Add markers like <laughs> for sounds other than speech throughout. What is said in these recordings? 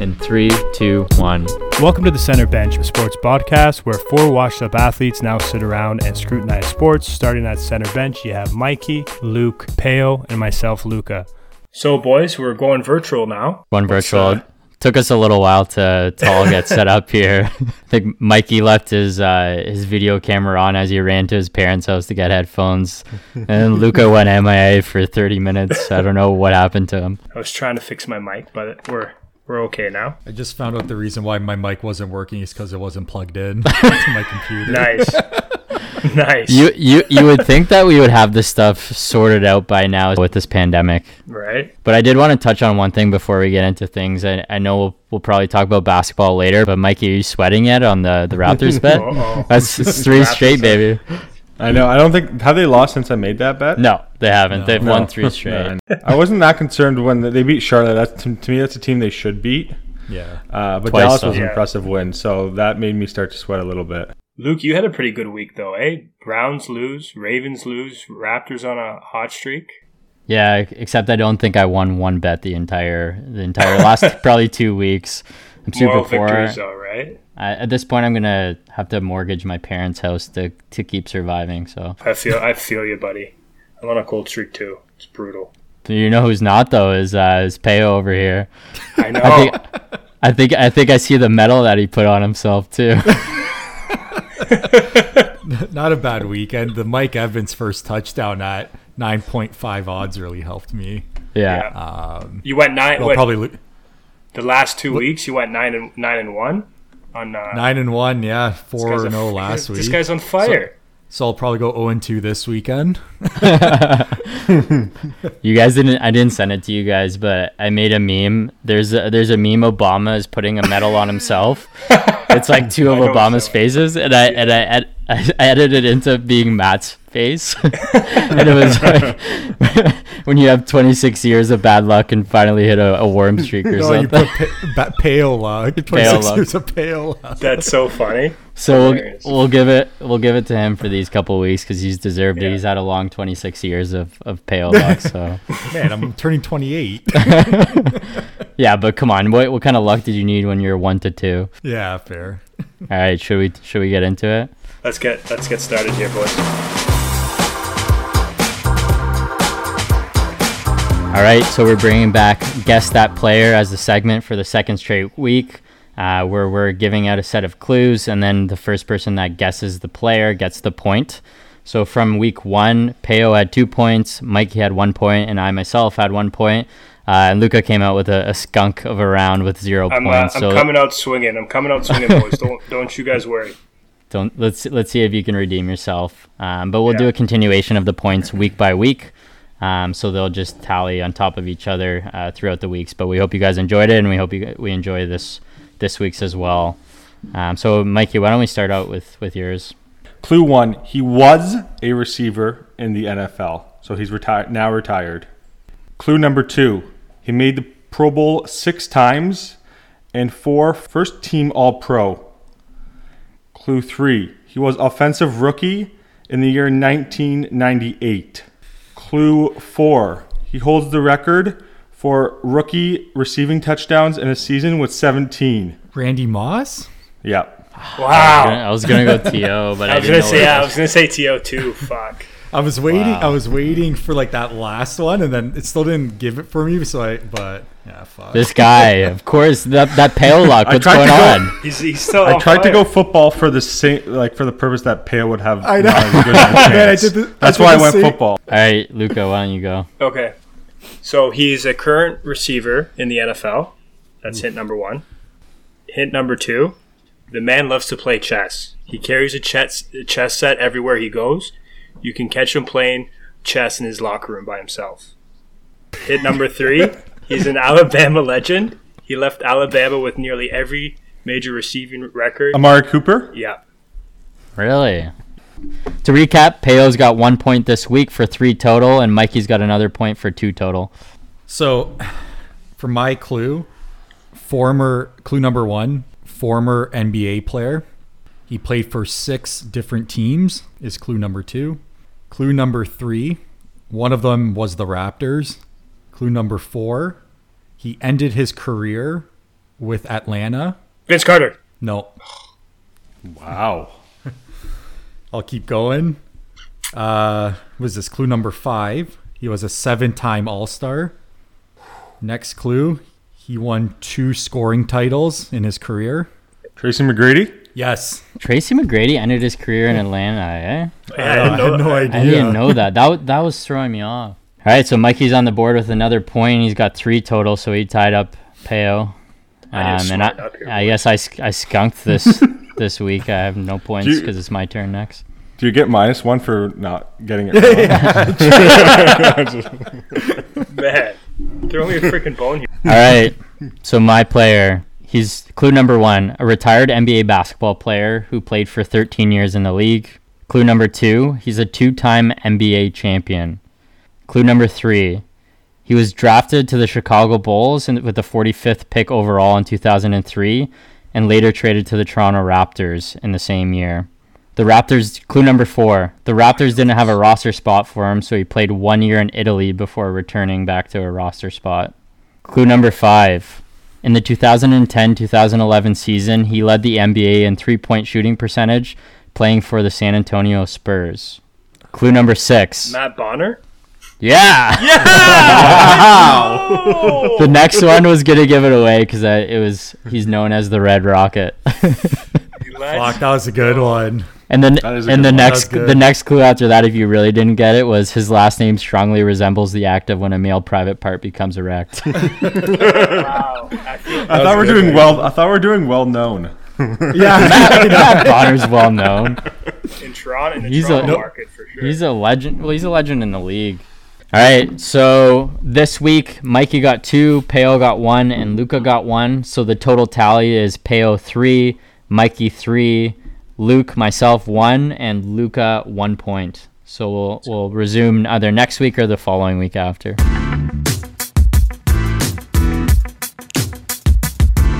In three, two, one. Welcome to the Center Bench, a sports podcast where four washed up athletes now sit around and scrutinize sports. Starting at center bench, you have Mikey, Luke, Peo, and myself, Luca. So, boys, we're going virtual now. One virtual. Uh, Took us a little while to, to all get set up here. <laughs> I think Mikey left his uh, his video camera on as he ran to his parents' house to get headphones, and <laughs> Luca went MIA for 30 minutes. I don't know what happened to him. I was trying to fix my mic, but we're we're okay now. I just found out the reason why my mic wasn't working is because it wasn't plugged in <laughs> to my computer. Nice. <laughs> nice. You you you would think that we would have this stuff sorted out by now with this pandemic. Right. But I did want to touch on one thing before we get into things. I, I know we'll, we'll probably talk about basketball later, but Mikey, are you sweating yet on the, the Raptors <laughs> bet? That's three straight, baby. I know. I don't think have they lost since I made that bet. No, they haven't. No. They've No. won three <laughs> straight. I wasn't that concerned when they beat Charlotte. That's to, to me, that's a team they should beat. Yeah. Uh, but Twice, Dallas though. was an Yeah. impressive win, so that made me start to sweat a little bit. Luke, you had a pretty good week though, eh? Browns lose, Ravens lose, Raptors on a hot streak. Yeah, except I don't think I won one bet the entire the entire last <laughs> probably two weeks. I'm super Moral poor. victories though, right? I, at this point, I'm gonna have to mortgage my parents' house to to keep surviving. So I feel I feel you, buddy. I'm on a cold streak too. It's brutal. you know who's not though is uh, is Peo over here. I know. I think <laughs> I think I think I see the medal that he put on himself too. <laughs> <laughs> Not a bad weekend. The Mike Evans first touchdown at 9.5 odds really helped me. yeah. Um, you went nine. well, what, probably lo- the last two weeks, you went nine and nine and one. On uh, 9 and 1, yeah. 4 guy's and 0 last week. This guy's on fire. So I'll probably go 0 and 2 this weekend. <laughs> You guys didn't. I didn't send it to you guys, but I made a meme. There's a, there's a meme. Obama is putting a medal on himself. <laughs> It's like two of I know Obama's so. faces, and I and I, ed- I <laughs> edited it into being Matt's face, <laughs> and it was like <laughs> when you have 26 years of bad luck and finally hit a, a warm streak or something. No, you put pa- ba- pale luck. 26 luck. years of pale luck. That's so funny. So we'll, we'll give it we'll give it to him for these couple weeks because he's deserved Yeah. it. He's had a long 26 years of of pale luck. So Man, I'm turning 28. yeah, but come on, what what kind of luck did you need when you're one to two? yeah, fair. All right, should we should we get into it? Let's get let's get started here, boys. All right, so we're bringing back guess that player as the segment for the second straight week, uh, where we're giving out a set of clues, and then the first person that guesses the player gets the point. So from week one, Peo had two points, Mikey had one point, and I myself had one point. Uh, and Luca came out with a, a skunk of a round with 0 I'm uh, points. I'm so coming out swinging. I'm coming out swinging, boys. <laughs> Don't don't you guys worry. Don't let's let's see if you can redeem yourself. Um, but we'll do a continuation of the points week by week. Um, so they'll just tally on top of each other uh, throughout the weeks. But we hope you guys enjoyed it, and we hope you we enjoy this this week's as well. Um, so Mikey, why don't we start out with with yours? Clue one: He was a receiver in the NFL, so he's retired now. Retired. Clue number two: He made the Pro Bowl six times and four first team All Pro. Clue three: He was offensive rookie in the year 1998. Clue four: He holds the record for rookie receiving touchdowns in a season with 17. Randy Moss? Yep. Wow. I was gonna go <laughs> To, but I, I was gonna say yeah, I was gonna say To too. Fuck. I was waiting. Wow. I was waiting for like that last one, and then it still didn't give it for me. So I, but yeah, fuck. This guy, of course, that that pale luck. <laughs> I What's tried going to go- on? <laughs> He's he's still. I on tried to go football for the same, like for the purpose that Pale would have. I know. not good <laughs> Man, I did the- I That's did why I went same- football. All right, Luca, why don't you go? Okay. So he's a current receiver in the NFL. That's hint number one. Hint number two the man loves to play chess. He carries a chess, a chess set everywhere he goes. You can catch him playing chess in his locker room by himself. Hit number three he's an Alabama legend. He left Alabama with nearly every major receiving record. Amari Cooper. yeah. Really? To recap, Peo's got one point this week for three total, and Mikey's got another point for two total. So, <sighs> for my clue, former clue number one, former NBA player. He played for six different teams. Is clue number two. Clue number three, one of them was the Raptors. Clue number four, he ended his career with Atlanta. Vince Carter. No, Wow. <laughs> I'll keep going. Uh, was this clue number five? He was a seven-time All-Star. Next clue, he won two scoring titles in his career. Tracy McGrady. Yes, Tracy McGrady ended his career in Atlanta. Eh? Yeah, I didn't know had no that. idea. I didn't know that. That wa- that was throwing me off. All right, so Mikey's on the board with another point. He's got three total, so he tied up Peo. I need to Um, and I, up here, I guess I, I skunked this <laughs> this week. I have no points because it's my turn next. Do you get minus one for not getting it <laughs> wrong? <laughs> Man, throw me a freaking bone here. All right, so my player, he's clue number one, a retired NBA basketball player who played for 13 years in the league. Clue number two, he's a two-time NBA champion. Clue number three, he was drafted to the Chicago Bulls with the 45th pick overall in 2003 and later traded to the Toronto Raptors in the same year. The Raptors, clue number four, the Raptors didn't have a roster spot for him, so he played one year in Italy before returning back to a roster spot. Clue number five. In the 2010 2011 season, he led the NBA in three point shooting percentage, playing for the San Antonio Spurs. Clue number six. Matt Bonner. Yeah! Oh! <laughs> The next one was going to give it away because it was he's known as the Red Rocket. <laughs> Fuck, that was a good one. And then That is a and good the one. next the next clue after that, if you really didn't get it, was his last name strongly resembles the act of when a male private part becomes erect. <laughs> wow. I I thought we're doing well. I thought we're doing well known. <laughs> Yeah, Matt Bonner's well known. in Toronto, in the He's a- Toronto Nope. market for sure. He's a legend. Well, he's a legend in the league. All right, so this week Mikey got two, Peo got one, and Luca got one. So the total tally is Peo three, Mikey three, Luke, myself one, and Luca one point. So we'll we'll resume either next week or the following week after.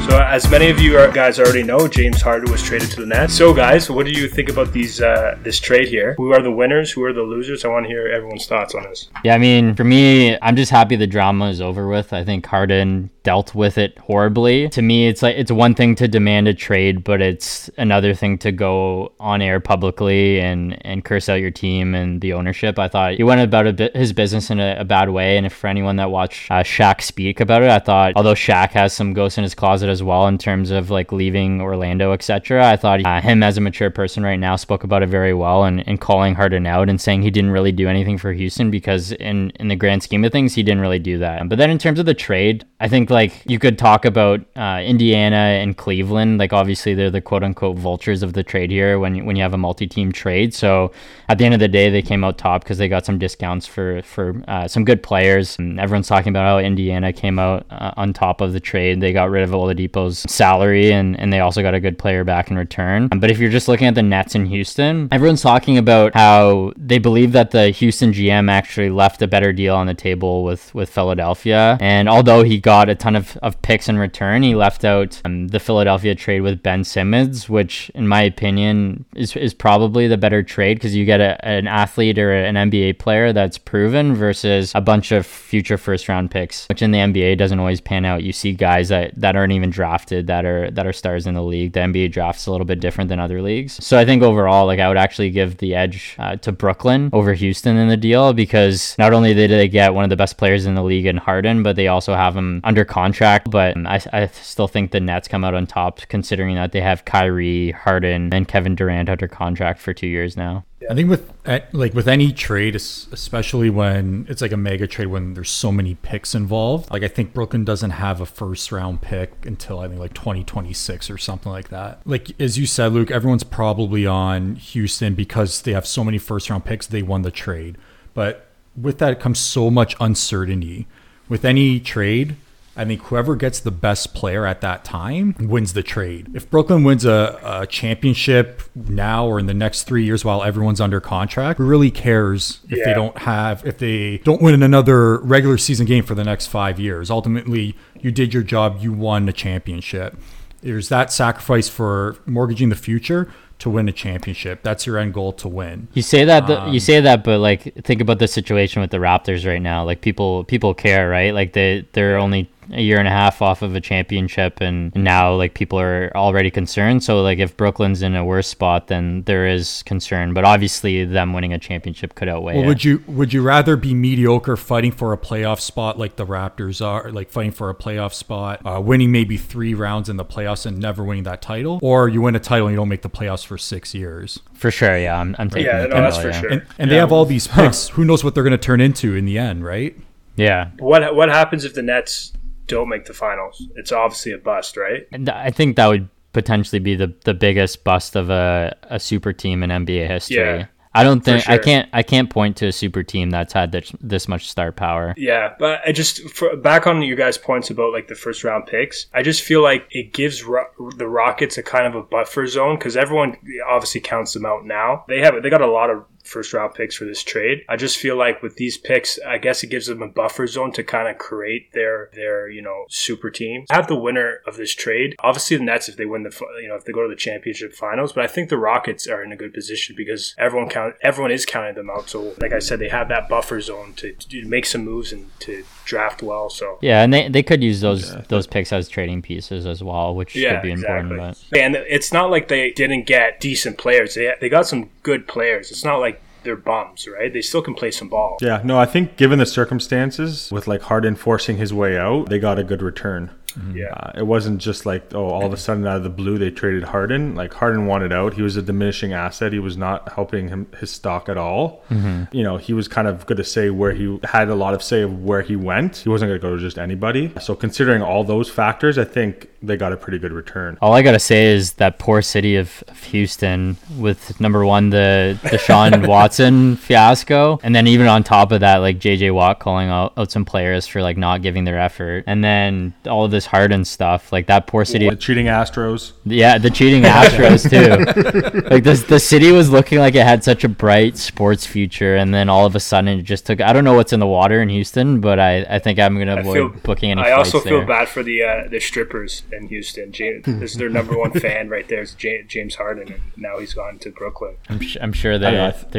So, as many of you guys already know, James Harden was traded to the Nets. So, guys, what do you think about these uh, this trade here? Who are the winners? Who are the losers? I want to hear everyone's thoughts on this. Yeah, I mean, for me, I'm just happy the drama is over with. I think Harden dealt with it horribly. To me, it's like it's one thing to demand a trade, but it's another thing to go on air publicly and and curse out your team and the ownership. I thought he went about his business in a, a bad way. And if for anyone that watched uh, Shaq speak about it, I thought although Shaq has some ghosts in his closet as well in terms of like leaving Orlando, etc. I thought uh, him as a mature person right now spoke about it very well and, and calling Harden out and saying he didn't really do anything for Houston because in in the grand scheme of things, he didn't really do that. But then in terms of the trade, I think like you could talk about uh, Indiana and Cleveland. Like obviously they're the quote unquote vultures of the trade here when when you have a multi-team trade. So at the end of the day, they came out top because they got some discounts for for uh, some good players. And everyone's talking about how Indiana came out uh, on top of the trade. They got rid of Oladipo's salary and and they also got a good player back in return. But if you're just looking at the Nets in Houston, everyone's talking about how they believe that the Houston GM actually left a better deal on the table with with Philadelphia. And although he got a ton of, of picks in return, he left out um, the Philadelphia trade with Ben Simmons, which in my opinion is, is probably the better trade because you get a, an athlete or an NBA player that's proven versus a bunch of future first round picks, which in the NBA doesn't always pan out. You see guys that, that aren't even drafted that are that are stars in the league. The NBA draft's a little bit different than other leagues. So I think overall, like I would actually give the edge uh, to Brooklyn over Houston in the deal because not only did they get one of the best players in the league in Harden, but they also have him under contract. But I, I still think the Nets come out on top considering that they have Kyrie, Harden, and Kevin Durant under contract for two years now. I think with like with any trade, especially when it's like a mega trade when there's so many picks involved. Like I think Brooklyn doesn't have a first round pick until I think like 2026 or something like that. Like as you said, Luke, everyone's probably on Houston because they have so many first round picks. They won the trade, but with that comes so much uncertainty. With any trade, I think whoever gets the best player at that time wins the trade. If Brooklyn wins a, a championship now or in the next three years while everyone's under contract, who really cares if they don't have if they don't win another regular season game for the next five years? Ultimately, you did your job, you won a championship. There's that sacrifice for mortgaging the future to win a championship. That's your end goal to win. You say that, the, you um, say that, but like think about the situation with the Raptors right now. Like people, people care, right? Like they, they're only a year and a half off of a championship, and now like people are already concerned. So like if Brooklyn's in a worse spot, then there is concern. But obviously, them winning a championship could outweigh. Well, it. would you would you rather be mediocre fighting for a playoff spot like the Raptors are, like fighting for a playoff spot, uh, winning maybe three rounds in the playoffs and never winning that title, or you win a title and you don't make the playoffs for six years? For sure, yeah, I'm, I'm taking. Yeah, the no, that's for yeah. sure. And, and they have all these <laughs> picks. Who knows what they're going to turn into in the end, right? Yeah, What what happens if the Nets don't make the finals? It's obviously a bust, right? And I think that would potentially be the, the biggest bust of a, a super team in NBA history. Yeah, I don't think I can't I can't point to a super team that's had this, this much star power. Yeah, but I just for, back on you guys' points about like the first round picks. I just feel like it gives Ro- the Rockets a kind of a buffer zone because everyone obviously counts them out now. They have they got a lot of first round picks for this trade. I just feel like with these picks, I guess it gives them a buffer zone to kind of create their their you know super team. I have the winner of this trade. Obviously, the Nets if they win the you know if they go to the championship finals, but I think the Rockets are in a good position because everyone count everyone is counting them out. So like I said, they have that buffer zone to, to make some moves and to draft well. So. Yeah, and they, they could use those those picks as trading pieces as well, which Yeah, could be exactly. important. But And it's not like they didn't get decent players. They they got some good players. It's not like they're bums, right? They still can play some ball. Yeah, no, I think given the circumstances, with like Harden forcing his way out, they got a good return. Yeah. Uh, it wasn't just like oh, all of a sudden out of the blue they traded Harden. Like Harden wanted out. He was a diminishing asset. He was not helping him his stock at all. You know, he was kind of going to say where he had a lot of say of where he went. He wasn't going to go to just anybody. So considering all those factors, I think they got a pretty good return. all I gotta say is that poor city of, of Houston with number one the Deshaun <laughs> Watson fiasco, and then even on top of that, like JJ Watt calling out, out some players for like not giving their effort, and then all of this Harden stuff, like that poor city The cheating Astros. Yeah, the cheating Astros <laughs> too. like this, the city was looking like it had such a bright sports future, and then all of a sudden it just took. I don't know what's in the water in Houston, but I, I think I'm gonna I avoid feel. booking any I also feel there. bad for the uh, the strippers in Houston. James, this is their number one <laughs> fan right there. Is Ja- James Harden, and now he's gone to Brooklyn. I'm, sh- I'm sure I know, I that th-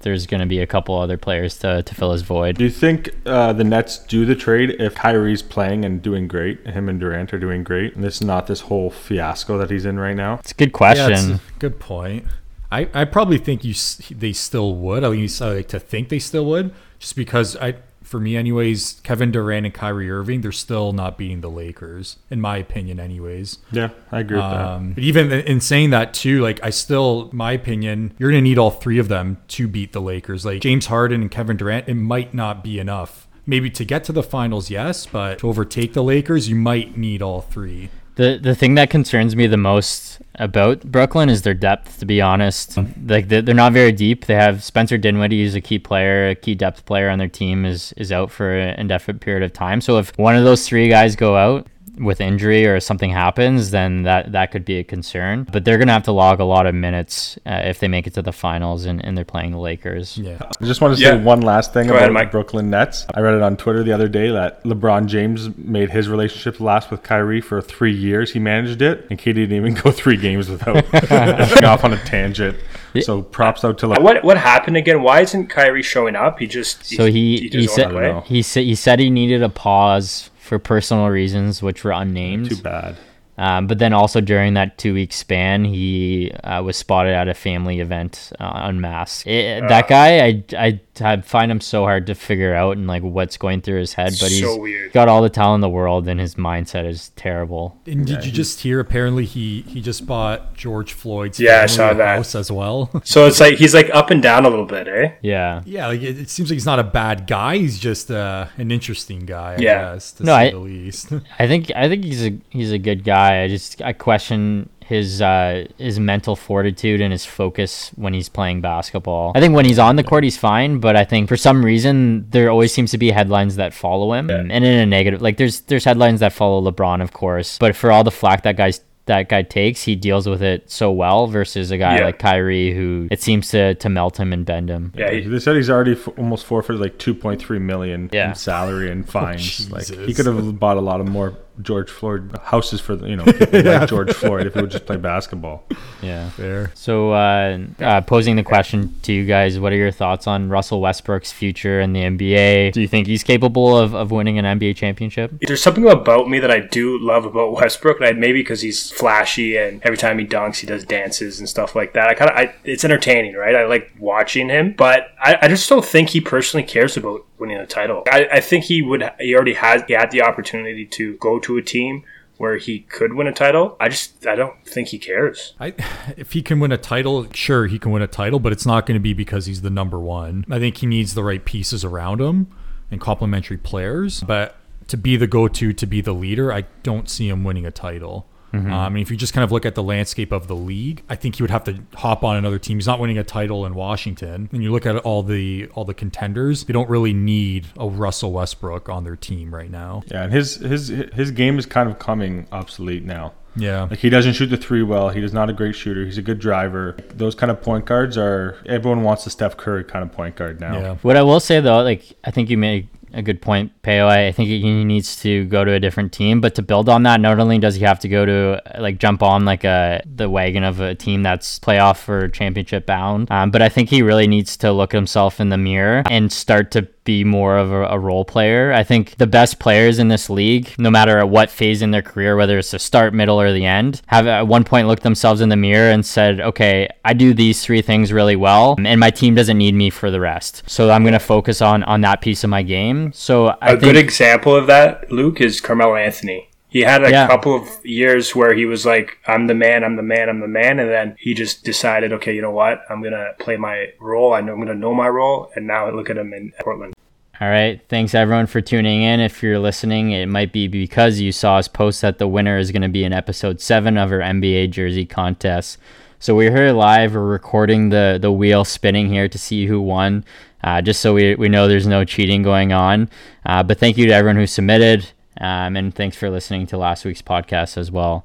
there's there's gonna be a couple other players to, to fill his void. Do you think uh, the Nets do the trade if Kyrie's playing and doing great? Him and Durant are doing great. And this not this whole fiasco that he's in right now. It's a good Yeah, it's question. a good point. I, I probably think you they still would. At least I like to think they still would, just because I for me anyways, Kevin Durant and Kyrie Irving, they're still not beating the Lakers, in my opinion, anyways. Yeah, I agree with Um, but even in saying that too, like I still, my opinion, you're gonna need all three of them to beat the Lakers. Like James Harden and Kevin Durant, it might not be enough. Maybe to get to the finals, yes, but to overtake the Lakers, you might need all three. The the thing that concerns me the most about Brooklyn is their depth. To be honest, like they're, not very deep. They have Spencer Dinwiddie, who's a key player, a key depth player on their team, is is out for an indefinite period of time. So if one of those three guys go out with injury or something happens, then that that could be a concern. But they're gonna have to log a lot of minutes uh, if they make it to the finals and, and they're playing the Lakers. Yeah. I just want to say Yeah. one last thing Go about ahead, Mike. Brooklyn Nets. I read it on Twitter the other day that LeBron James made his relationship last with Kyrie for three years. He managed it, and KD didn't even <laughs> go three games without <laughs> going off on a tangent. So props out to LeBron. What what happened again? Why isn't Kyrie showing up? He just So he he, doesn't said wanna play? know. he said he said he needed a pause for personal reasons, which were unnamed. Too bad. Um, but then also during that two week span, he uh, was spotted at a family event uh, unmasked. It, Ah. that guy, I, I, I find him so hard to figure out and like what's going through his head. But So he's weird. got all the talent in the world, and his mindset is terrible. And did you just hear? Apparently, he he just bought George Floyd's Yeah, I saw that. house as well. <laughs> So it's like he's like up and down a little bit, eh? Yeah. yeah, like it, it seems like he's not a bad guy. He's just uh, an interesting guy, I Yeah. guess, to No, say I- the least. <laughs> I think I think he's a he's a good guy. I just I question his uh his mental fortitude and his focus when he's playing basketball. I think when he's on the court he's fine, but I think for some reason there always seems to be headlines that follow him and in a negative like there's there's headlines that follow LeBron of course, but for all the flack that guy's that guy takes, he deals with it so well versus a guy Yeah. like Kyrie who it seems to to melt him and bend him. Yeah, he, They said he's already f- almost forfeited like 2.3 million Yeah. in salary and <laughs> fines. like he could have bought a lot of more George Floyd houses for the, you know people like <laughs> George Floyd if he would just play basketball. Yeah. Fair. So, uh, uh, posing the question to you guys, what are your thoughts on Russell Westbrook's future in the NBA? Do you think he's capable of, of winning an NBA championship? There's something about me that I do love about Westbrook, and I, maybe because he's flashy and every time he dunks, he does dances and stuff like that. I kind of, I, it's entertaining, right? I like watching him, but I, I just don't think he personally cares about winning a title. I, I think he would, he already has, he had the opportunity to go to a team where he could win a title. I just, I don't think he cares. I, if he can win a title, sure, he can win a title, but it's not going to be because he's the number one. I think he needs the right pieces around him and complementary players. But to be the go to, to be the leader, I don't see him winning a title. Um, and if you just kind of look at the landscape of the league, I think he would have to hop on another team. He's not winning a title in Washington. And you look at all the all the contenders, they don't really need a Russell Westbrook on their team right now. Yeah, and his his his game is kind of coming obsolete now. Yeah. Like he doesn't shoot the three well. He is not a great shooter. He's a good driver. Those kind of point guards are everyone wants a Steph Curry kind of point guard now. Yeah. What I will say though, like I think you made a good point, Peo. I think he needs to go to a different team, but to build on that, not only does he have to go to like jump on like a the wagon of a team that's playoff or championship bound, um, but I think he really needs to look at himself in the mirror and start to be more of a, a role player. I think the best players in this league, no matter at what phase in their career, whether it's the start, middle, or the end, have at one point looked themselves in the mirror and said, "Okay, I do these three things really well, and my team doesn't need me for the rest. So I'm going to focus on on that piece of my game." So I a think good example of that, Luke, is Carmelo Anthony. He had a Yeah. couple of years where he was like, I'm the man, I'm the man, I'm the man. And then he just decided, okay, you know what? I'm going to play my role. I know I'm going to know my role. And now I look at him in Portland. All right. Thanks everyone for tuning in. If you're listening, it might be because you saw us post that the winner is going to be in episode seven of our NBA jersey contest. So we're here live. We're recording the the wheel spinning here to see who won, uh, just so we, we know there's no cheating going on. Uh, but thank you to everyone who submitted, um, and thanks for listening to last week's podcast as well.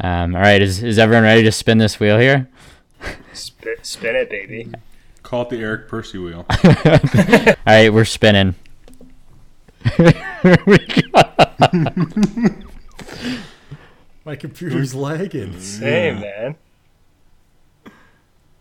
Um, all right, is, is everyone ready to spin this wheel here? Spin, spin it, baby. Call it the Eric Percy wheel. <laughs> All right, we're spinning. <laughs> My computer's lagging. Same, man.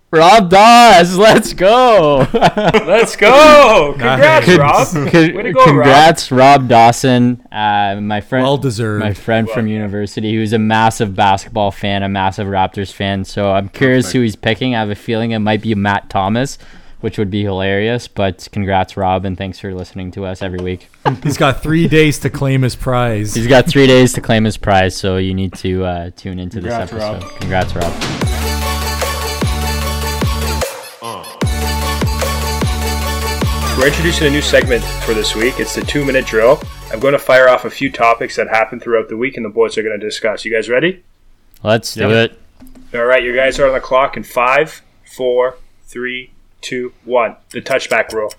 Rob Dawes, let's go. <laughs> Let's go. Congrats, Nice. Rob. Con- Way to go, Rob. Congrats, Rob, Dawson, uh, my friend, Well deserved. my friend from university, who's a massive basketball fan, a massive Raptors fan. So I'm curious who he's picking. I have a feeling it might be Matt Thomas, which would be hilarious. But congrats, Rob, and thanks for listening to us every week. <laughs> He's got three days to claim his prize. He's got three days to claim his prize, so you need to uh, tune into Congrats, this episode. Rob. Congrats, Rob. We're introducing a new segment for this week. It's the two minute drill. I'm going to fire off a few topics that happened throughout the week, and the boys are going to discuss. You guys ready? Let's do Yep. it. All right, you guys are on the clock in five, four, three, two, one. The touchback rule.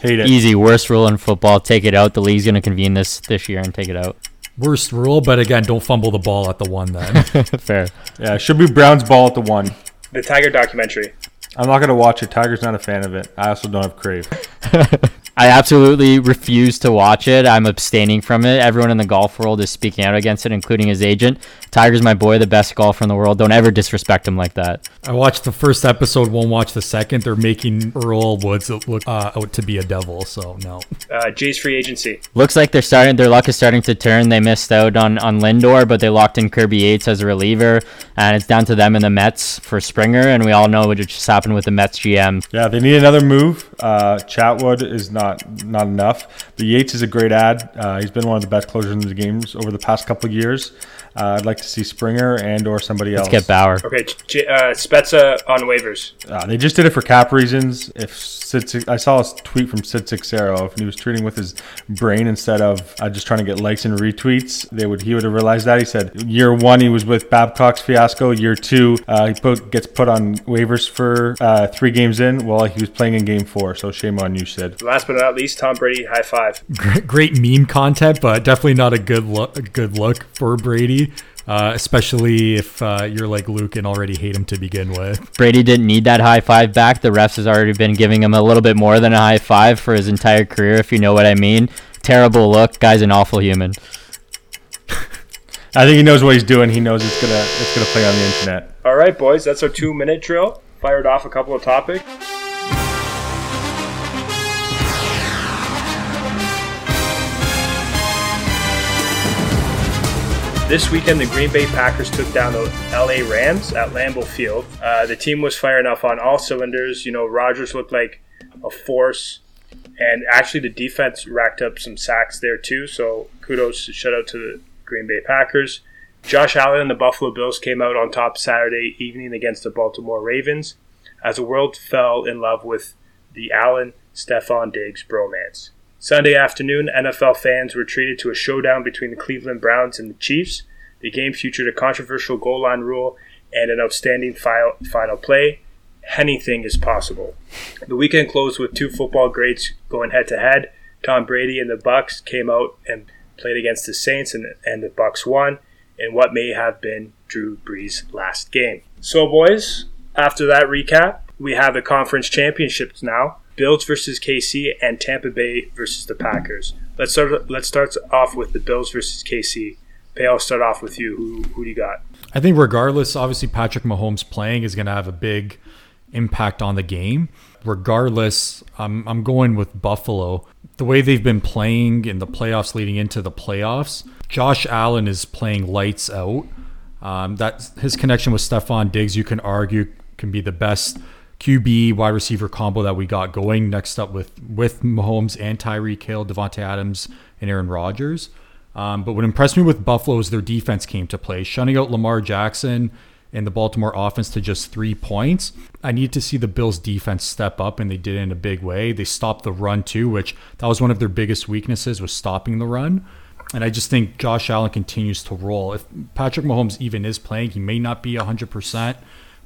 Hate it. Easy, worst rule in football. Take it out. The league's going to convene this this year and take it out. Worst rule, but again, don't fumble the ball at the one then. <laughs> Fair. Yeah, should be Brown's ball at the one. The Tiger documentary. I'm not gonna watch it. Tiger's not a fan of it. I also don't have Crave. <laughs> I absolutely refuse to watch it. I'm abstaining from it. Everyone in the golf world is speaking out against it, including his agent. Tiger's my boy, the best golfer in the world. Don't ever disrespect him like that. I watched the first episode, won't watch the second. They're making Earl Woods look uh, out to be a devil, so no. Uh, Jay's free agency. Looks like they're starting. Their luck is starting to turn. They missed out on on Lindor, but they locked in Kirby Yates as a reliever, and it's down to them and the Mets for Springer. And we all know what just happened with the Mets GM. Yeah, they need another move. Uh, Chatwood is not not enough. But Yates is a great add. Uh, he's been one of the best closers in the games over the past couple of years. Uh, I'd like to see Springer and or somebody else. Let's get Bauer. Okay, J- uh, Spezza on waivers. Uh, they just did it for cap reasons. If Sid, I saw a tweet from Sid Seixeiro, if he was tweeting with his brain instead of uh, just trying to get likes and retweets, they would he would have realized that. He said year one he was with Babcock's fiasco. Year two uh, he put, gets put on waivers for uh, three games in. while he was playing in game four, so shame on you, Sid. Last but not least, Tom Brady high five. Great, great meme content, but definitely not a good look. A good look for Brady, uh, especially if uh, you're like Luke and already hate him to begin with. Brady didn't need that high five back. The refs has already been giving him a little bit more than a high five for his entire career, if you know what I mean. Terrible look. Guy's an awful human. I think he knows what he's doing. He knows it's gonna it's gonna play on the internet. All right, boys, that's our two minute drill. Fired off a couple of topics. This weekend, the Green Bay Packers took down the LA Rams at Lambeau Field. Uh, the team was firing off on all cylinders. You know, Rodgers looked like a force, and actually, the defense racked up some sacks there too. So, kudos, shout out to the Green Bay Packers. Josh Allen and the Buffalo Bills came out on top Saturday evening against the Baltimore Ravens as the world fell in love with the Allen Stefon Diggs bromance. Sunday afternoon, NFL fans were treated to a showdown between the Cleveland Browns and the Chiefs. The game featured a controversial goal line rule and an outstanding final, final play. Anything is possible. The weekend closed with two football greats going head to head. Tom Brady and the Bucks came out and played against the Saints, and, and the Bucks won in what may have been Drew Brees' last game. So, boys, after that recap, we have the conference championships now. Bills versus KC and Tampa Bay versus the Packers. Let's start. Let's start off with the Bills versus KC. Pay, I'll start off with you. Who who do you got? I think regardless, obviously Patrick Mahomes playing is going to have a big impact on the game. Regardless, I'm I'm going with Buffalo. The way they've been playing in the playoffs leading into the playoffs, Josh Allen is playing lights out. Um, that his connection with Stefon Diggs, you can argue, can be the best QB wide receiver combo that we got going. Next up with with Mahomes and Tyreek Hill, Davante Adams, and Aaron Rodgers. Um, but what impressed me with Buffalo is their defense came to play, shutting out Lamar Jackson and the Baltimore offense to just three points. I need to see the Bills defense step up, and they did it in a big way. They stopped the run too, which that was one of their biggest weaknesses was stopping the run. And I just think Josh Allen continues to roll. If Patrick Mahomes even is playing, he may not be 100%.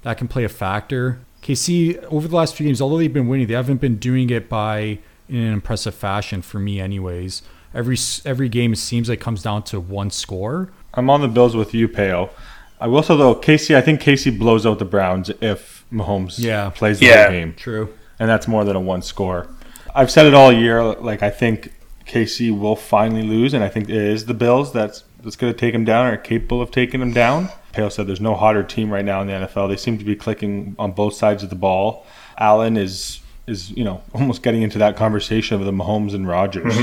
That can play a factor. KC over the last few games, although they've been winning, they haven't been doing it by in an impressive fashion for me, anyways. Every every game it seems like comes down to one score. I'm on the Bills with you, Peo. I will say though, KC. I think KC blows out the Browns if Mahomes Yeah. plays the Yeah. whole game, True. and that's more than a one score. I've said it all year. Like I think KC will finally lose, and I think it is the Bills that's that's going to take him down or are capable of taking him down. Pale said there's no hotter team right now in the NFL. They seem to be clicking on both sides of the ball. Allen is is you know almost getting into that conversation of the Mahomes and Rodgers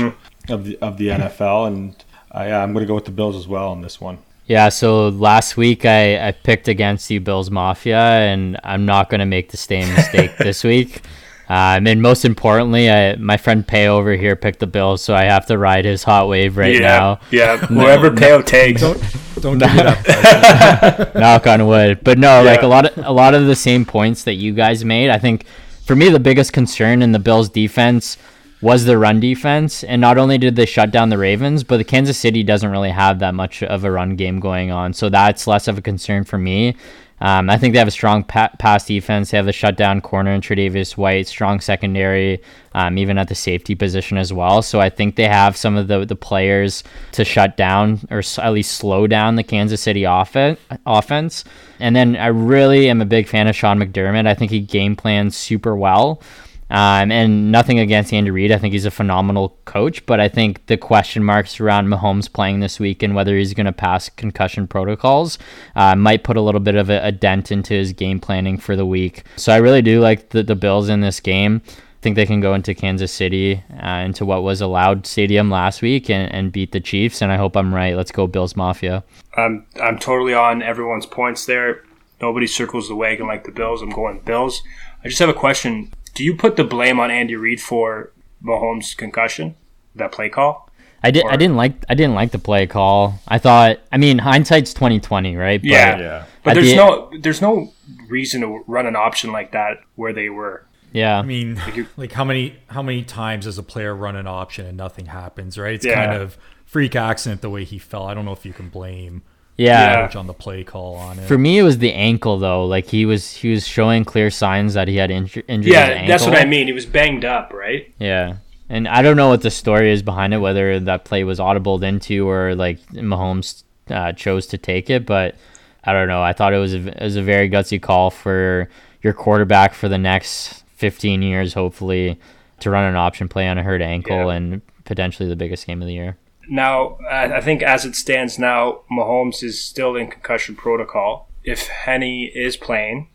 of the of the NFL, and I, I'm going to go with the Bills as well on this one. Yeah, so last week I, I picked against you, Bills Mafia, and I'm not going to make the same mistake <laughs> this week. Um, and most importantly, I, my friend Pay over here picked the Bills, so I have to ride his hot wave right now. yeah. <laughs> Whoever Peo takes. Don't <laughs> don't give <laughs> me that. <laughs> knock on wood. But no, like a lot of a lot of the same points that you guys made. I think for me the biggest concern in the Bills defense was the run defense, and not only did they shut down the Ravens, but the Kansas City doesn't really have that much of a run game going on. So that's less of a concern for me. Um, I think they have a strong pa- pass defense. They have the shutdown corner in Tre'Davious White, strong secondary, um, even at the safety position as well. So I think they have some of the, the players to shut down or at least slow down the Kansas City offense. offense. And then I really am a big fan of Sean McDermott. I think he game plans super well. Um, and nothing against Andy Reid. I think he's a phenomenal coach, but I think the question marks around Mahomes playing this week and whether he's going to pass concussion protocols uh, might put a little bit of a, a dent into his game planning for the week. So I really do like the, the Bills in this game. I think they can go into Kansas City, uh, into what was a loud stadium last week, and, and beat the Chiefs. And I hope I'm right. Let's go, Bills Mafia. I'm I'm totally on everyone's points there. Nobody circles the wagon like the Bills. I'm going Bills. I just have a question. Do you put the blame on Andy Reid for Mahomes' concussion? That play call? I did. I didn't like. I didn't like the play call. I thought. I mean, hindsight's twenty twenty, right? But Yeah. Yeah. But there's the- no there's no reason to run an option like that where they were. Yeah. I mean, like how many how many times does a player run an option and nothing happens, right? It's Yeah. kind of freak accident the way he fell. I don't know if you can blame yeah. coach on the play call on it. For me, it was the ankle though. Like he was, he was showing clear signs that he had inju- injured Yeah, ankle. that's what I mean. He was banged up, right? Yeah, and I don't know what the story is behind it, whether that play was audibled into or like Mahomes uh, chose to take it, but I don't know. I thought it was a, it was a very gutsy call for your quarterback for the next 15 years, hopefully, to run an option play on a hurt ankle Yeah. and potentially the biggest game of the year. Now, I I think as it stands now, Mahomes is still in concussion protocol. If Henne is playing,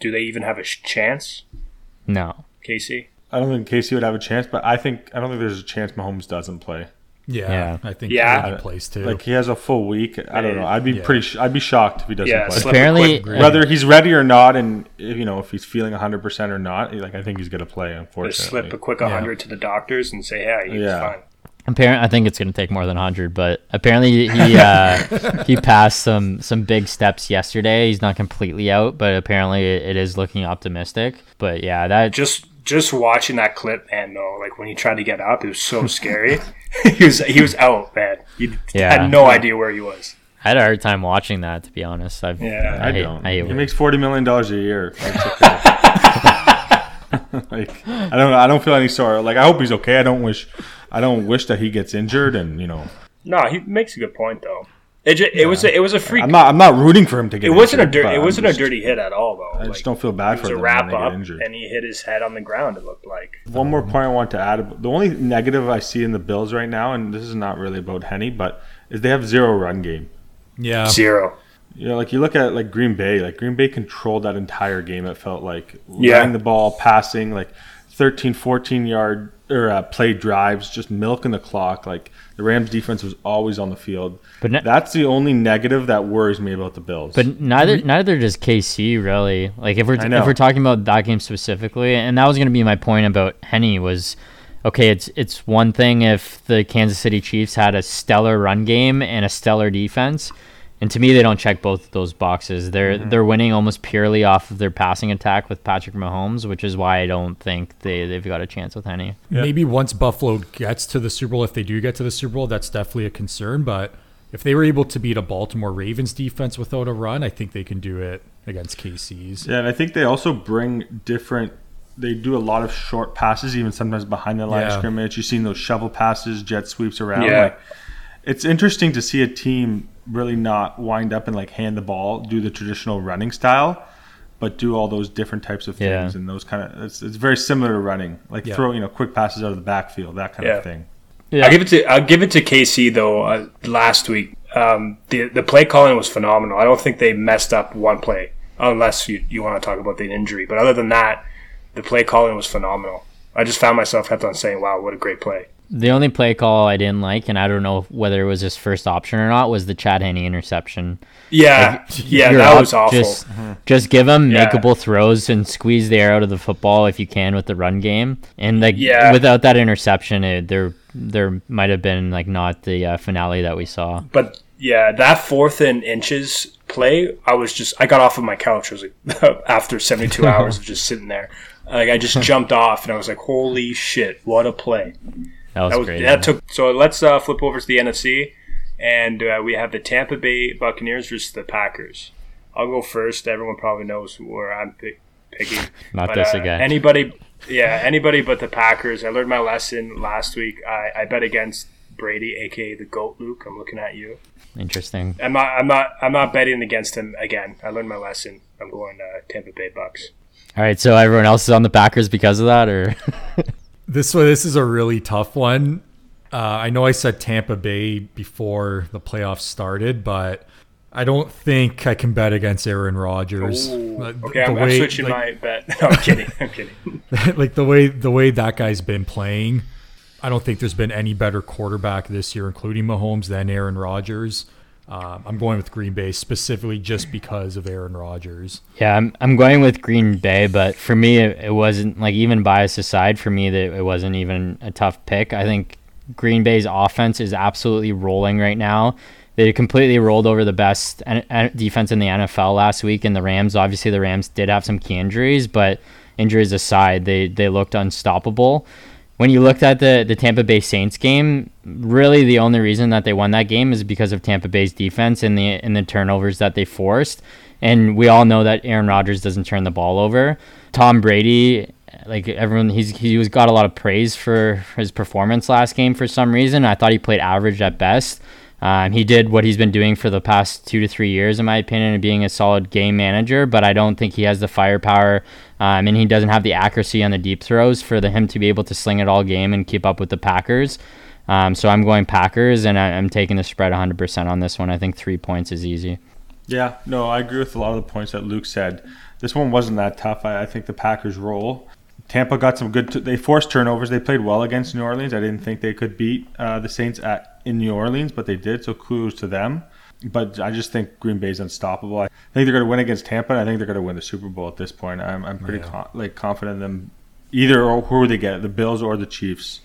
do they even have a chance, No. KC? I don't think KC would have a chance, but I think I don't think there's a chance Mahomes doesn't play. Yeah, Yeah. I think Yeah. he plays too. Like he has a full week. I don't know. I'd be Yeah. pretty. Sh- I'd be shocked if he doesn't Yeah, play. slip a Apparently- uh, Whether he's ready or not, and if, you know if he's feeling 100 percent or not, like I think he's gonna play. Just Unfortunately, slip a quick 100 to the doctors and say, yeah, he's Yeah. fine. Apparently, I think it's going to take more than 100, but apparently he uh, <laughs> he passed some some big steps yesterday. He's not completely out, but apparently it, it is looking optimistic. But yeah, that Just just watching that clip, man, though, like when he tried to get up, it was so <laughs> scary. <laughs> he was he was out, man. He Yeah. had no idea where he was. I had a hard time watching that. To be honest, I've, Yeah, I, hate- don't. I hate he it. makes 40 million dollars a year. Like I don't. I don't feel any sorrow. Like I hope he's okay. I don't wish. I don't wish that he gets injured. And you know, No, he makes a good point though. It, ju- it was a, it was a freak. I'm not. I'm not rooting for him to get. it wasn't a injured, dirt. but It I'm wasn't just- a dirty hit at all though. I Like, just don't feel bad it for was a them wrap when they up, get injured. and he hit his head on the ground. It looked like. One more point I want to add. The only negative I see in the Bills right now, and this is not really about Henne, but is they have zero run game. yeah, Zero. You know, like you look at like Green Bay, like Green Bay controlled that entire game. It felt like Yeah. running the ball, passing, like 13, 14 yard or uh, play drives, just milking the clock. Like the Rams defense was always on the field. But ne- That's the only negative that worries me about the Bills. But neither neither does KC really. Like if we're if we're talking about that game specifically, and that was going to be my point about Henne was, okay, it's it's one thing if the Kansas City Chiefs had a stellar run game and a stellar defense, and to me they don't check both of those boxes. They're Mm-hmm. they're winning almost purely off of their passing attack with Patrick Mahomes, which is why I don't think they they've got a chance with Henne. maybe once Buffalo gets to the Super Bowl, if they do get to the Super Bowl, that's definitely a concern. But if they were able to beat a Baltimore Ravens defense without a run, I think they can do it against KC's. yeah, and I think they also bring different. They do a lot of short passes, even sometimes behind the line of scrimmage. You've seen those shovel passes, jet sweeps around. Yeah. Like, it's interesting to see a team really not wind up and like hand the ball, do the traditional running style, but do all those different types of Yeah. things and those kind of. It's, it's very similar to running, like Yeah. throw you know quick passes out of the backfield, that kind Yeah. of thing. Yeah. I'll give it to I'll give it to KC though. Uh, last week, um, the the play calling was phenomenal. I don't think they messed up one play, unless you, you want to talk about the injury. But other than that, the play calling was phenomenal. I just found myself kept on saying, "Wow, what a great play!" The only play call I didn't like, and I don't know whether it was his first option or not, was the Chad Henne interception. Yeah, yeah, that up, was awful. Just, just give them Yeah. makeable throws and squeeze the air out of the football if you can with the run game. And like Yeah. without that interception, it, there there might have been like not the uh, finale that we saw. But yeah, that fourth and inches play, I was just I got off of my couch. I was like <laughs> after seventy two hours of just sitting there, like I just <laughs> jumped off and I was like, "Holy shit, what a play!" That was, That was great. that took. So let's uh, flip over to the NFC, and uh, we have the Tampa Bay Buccaneers versus the Packers. I'll go first. Everyone probably knows where I'm pick, picking. <laughs> Not But, this uh, again. Anybody, yeah, anybody but the Packers. I learned my lesson last week. I, I bet against Brady, aka the Goat Luke. I'm looking at you. Interesting. I'm not. I'm not. I'm not betting against him again. I learned my lesson. I'm going uh, Tampa Bay Bucks. All right, so everyone else is on the Packers because of that, or <laughs> This one, this is a really tough one. Uh, I know I said Tampa Bay before the playoffs started, but I don't think I can bet against Aaron Rodgers. Ooh. Okay, I'm, I'm switching like, my bet. <laughs> No, I'm kidding. I'm kidding. <laughs> like the way the way that guy's been playing. I don't think there's been any better quarterback this year, including Mahomes, than Aaron Rodgers. Um, I'm going with Green Bay specifically just because of Aaron Rodgers. Yeah, I'm I'm going with Green Bay, but for me it, it wasn't like even bias aside for me that it wasn't even a tough pick. I think Green Bay's offense is absolutely rolling right now. They completely rolled over the best defense in the NFL last week, and the Rams. Obviously, the Rams did have some key injuries, but injuries aside, they they looked unstoppable. When you looked at the the Tampa Bay Saints game, really the only reason that they won that game is because of Tampa Bay's defense and the and the turnovers that they forced. And we all know that Aaron Rodgers doesn't turn the ball over. Tom Brady, like everyone, he's he was got a lot of praise for his performance last game for some reason. I thought he played average at best. Um, he did what he's been doing for the past two to three years, in my opinion, being a solid game manager. But I don't think he has the firepower, um, and he doesn't have the accuracy on the deep throws for the, him to be able to sling it all game and keep up with the Packers. Um, so I'm going Packers, and I, I'm taking the spread 100% on this one. I think three points is easy. Yeah, no, I agree with a lot of the points that Luke said. This one wasn't that tough. I, I think the Packers roll. Tampa got some good. T- they forced turnovers. They played well against New Orleans. I didn't think they could beat uh, the Saints at in New Orleans, but they did. So kudos to them. But I just think Green Bay's unstoppable. I think they're going to win against Tampa. and I think they're going to win the Super Bowl at this point. I'm, I'm pretty Yeah. con- like confident in them. Either or who they get, the Bills or the Chiefs.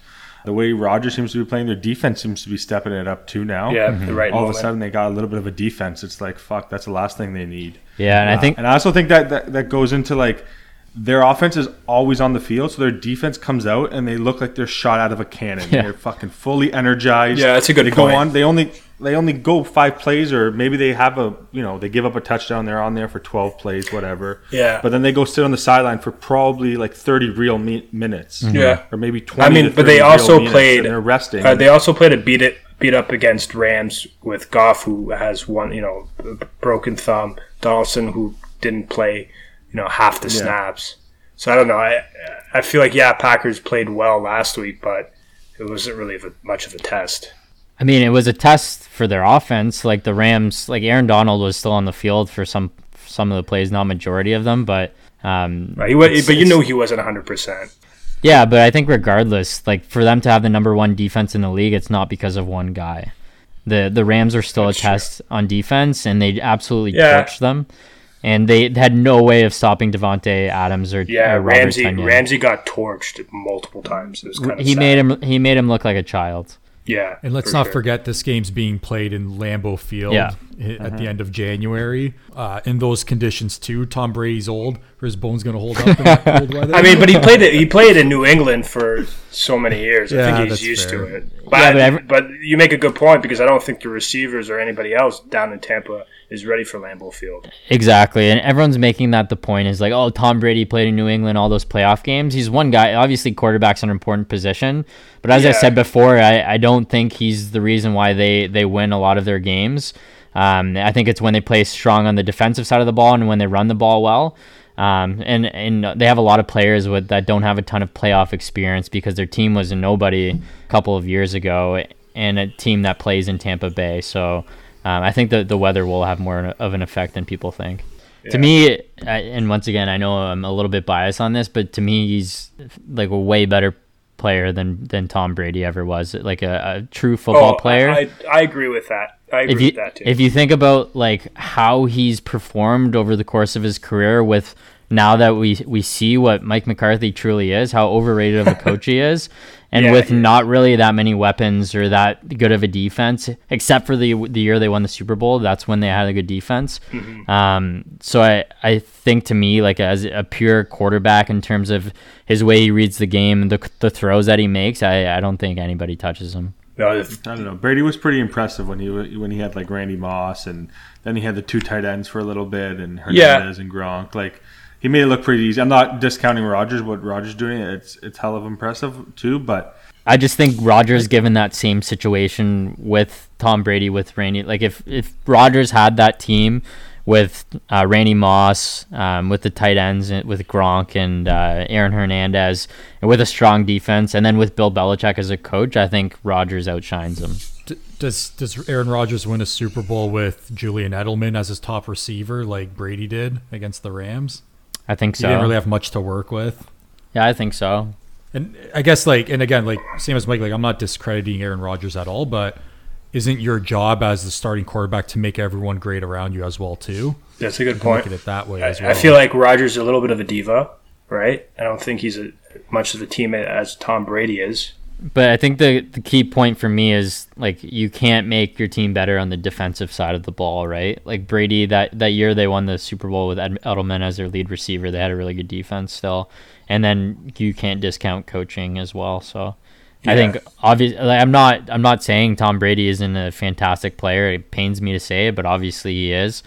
The way Rodgers seems to be playing, their defense seems to be stepping it up too now. Yeah, the right All of a sudden, they got a little bit of a defense. It's like fuck. That's the last thing they need. Yeah, and I Uh, think and I also think that, that that goes into like their offense is always on the field, so their defense comes out and they look like they're shot out of a cannon. Yeah. They're fucking fully energized. Yeah, that's a good They point. go on. They only they only go five plays, or maybe they have a you know they give up a touchdown. They're on there for twelve plays, whatever. Yeah. But then they go sit on the sideline for probably like thirty real mi- minutes. Yeah. Or maybe twenty. I mean, to but they also played- they're resting. Uh, they also played a beat it beat up against Rams with Goff, who has one you know b- broken thumb. Donaldson, who didn't play you know half the Yeah. snaps. So I don't know. I I feel like yeah, Packers played well last week, but it wasn't really a, much of a test. I mean, it was a test for their offense. Like the Rams, like Aaron Donald was still on the field for some some of the plays, not majority of them, but um, Right? He wa- it's- but you knew he wasn't hundred percent. yeah. But I think regardless, like for them to have the number one defense in the league, it's not because of one guy. The the Rams are still That's a true. test on defense, and they absolutely Yeah. torched them. And they had no way of stopping Davante Adams or, Yeah, or Ramsey. Ramsey got torched multiple times. It was kind of he made him he made him look like a child. Yeah, And let's for not sure. forget this game's being played in Lambeau Field Yeah. i- at the end of January. Uh, in those conditions too, Tom Brady's old. Are his bones going to hold up in <laughs> that cold weather? I mean, but he played it. He played in New England for so many years. I Yeah, think that's he's used fair. to it. But, Yeah, but every- but you make a good point because I don't think the receivers or anybody else down in Tampa is ready for Lambeau Field. Exactly, and everyone's making that the point is like, oh, Tom Brady played in New England all those playoff games. He's one guy. Obviously, quarterback's are an important position, but as I said before, I, I don't think he's the reason why they they win a lot of their games. Um, I think it's when they play strong on the defensive side of the ball and when they run the ball well. Um, and and they have a lot of players with that don't have a ton of playoff experience because their team was a nobody a couple of years ago, and a team that plays in Tampa Bay. So um, I think the the weather will have more of an effect than people think. To me, I, and once again, I know I'm a little bit biased on this, but to me, he's like a way better player than than Tom Brady ever was. Like a, a true football player Oh, I, I agree with that. I agree if you with that too. if you think about like how he's performed over the course of his career with now that we we see what Mike McCarthy truly is, how overrated of a coach he is, <laughs> and Yeah, with he is. not really that many weapons or that good of a defense, except for the the year they won the Super Bowl, that's when they had a good defense. Mm-hmm. Um, so I I think to me like as a pure quarterback in terms of his way he reads the game, the the throws that he makes, I I don't think anybody touches him. No, I don't know. Brady was pretty impressive when he when he had like Randy Moss and then he had the two tight ends for a little bit and Yeah. Hernandez and Gronk. Like he made it look pretty easy. I'm not discounting Rodgers. What Rodgers doing, it's it's hell of impressive too. But I just think Rodgers, given that same situation with Tom Brady, with Randy, like if if Rodgers had that team with uh, Randy Moss, um, with the tight ends, with Gronk and uh, Aaron Hernandez, and with a strong defense, and then with Bill Belichick as a coach, I think Rodgers outshines him. Does does Aaron Rodgers win a Super Bowl with Julian Edelman as his top receiver, like Brady did against the Rams? I think He so. didn't really have much to work with. yeah, I think so. And I guess like, and again, like same as Mike, like I'm not discrediting Aaron Rodgers at all, but isn't your job as the starting quarterback to make everyone great around you as well too? that's a good Look point. at it that way I, as well. I feel like Rodgers is a little bit of a diva, right? I don't think he's a, much of a teammate as Tom Brady is. But I think the the key point for me is like you can't make your team better on the defensive side of the ball, right? Like Brady that that year they won the Super Bowl with Ed- Edelman as their lead receiver. They had a really good defense still, and then you can't discount coaching as well. So I think obviously like, I'm not I'm not saying Tom Brady isn't a fantastic player. It pains me to say it, but obviously he is.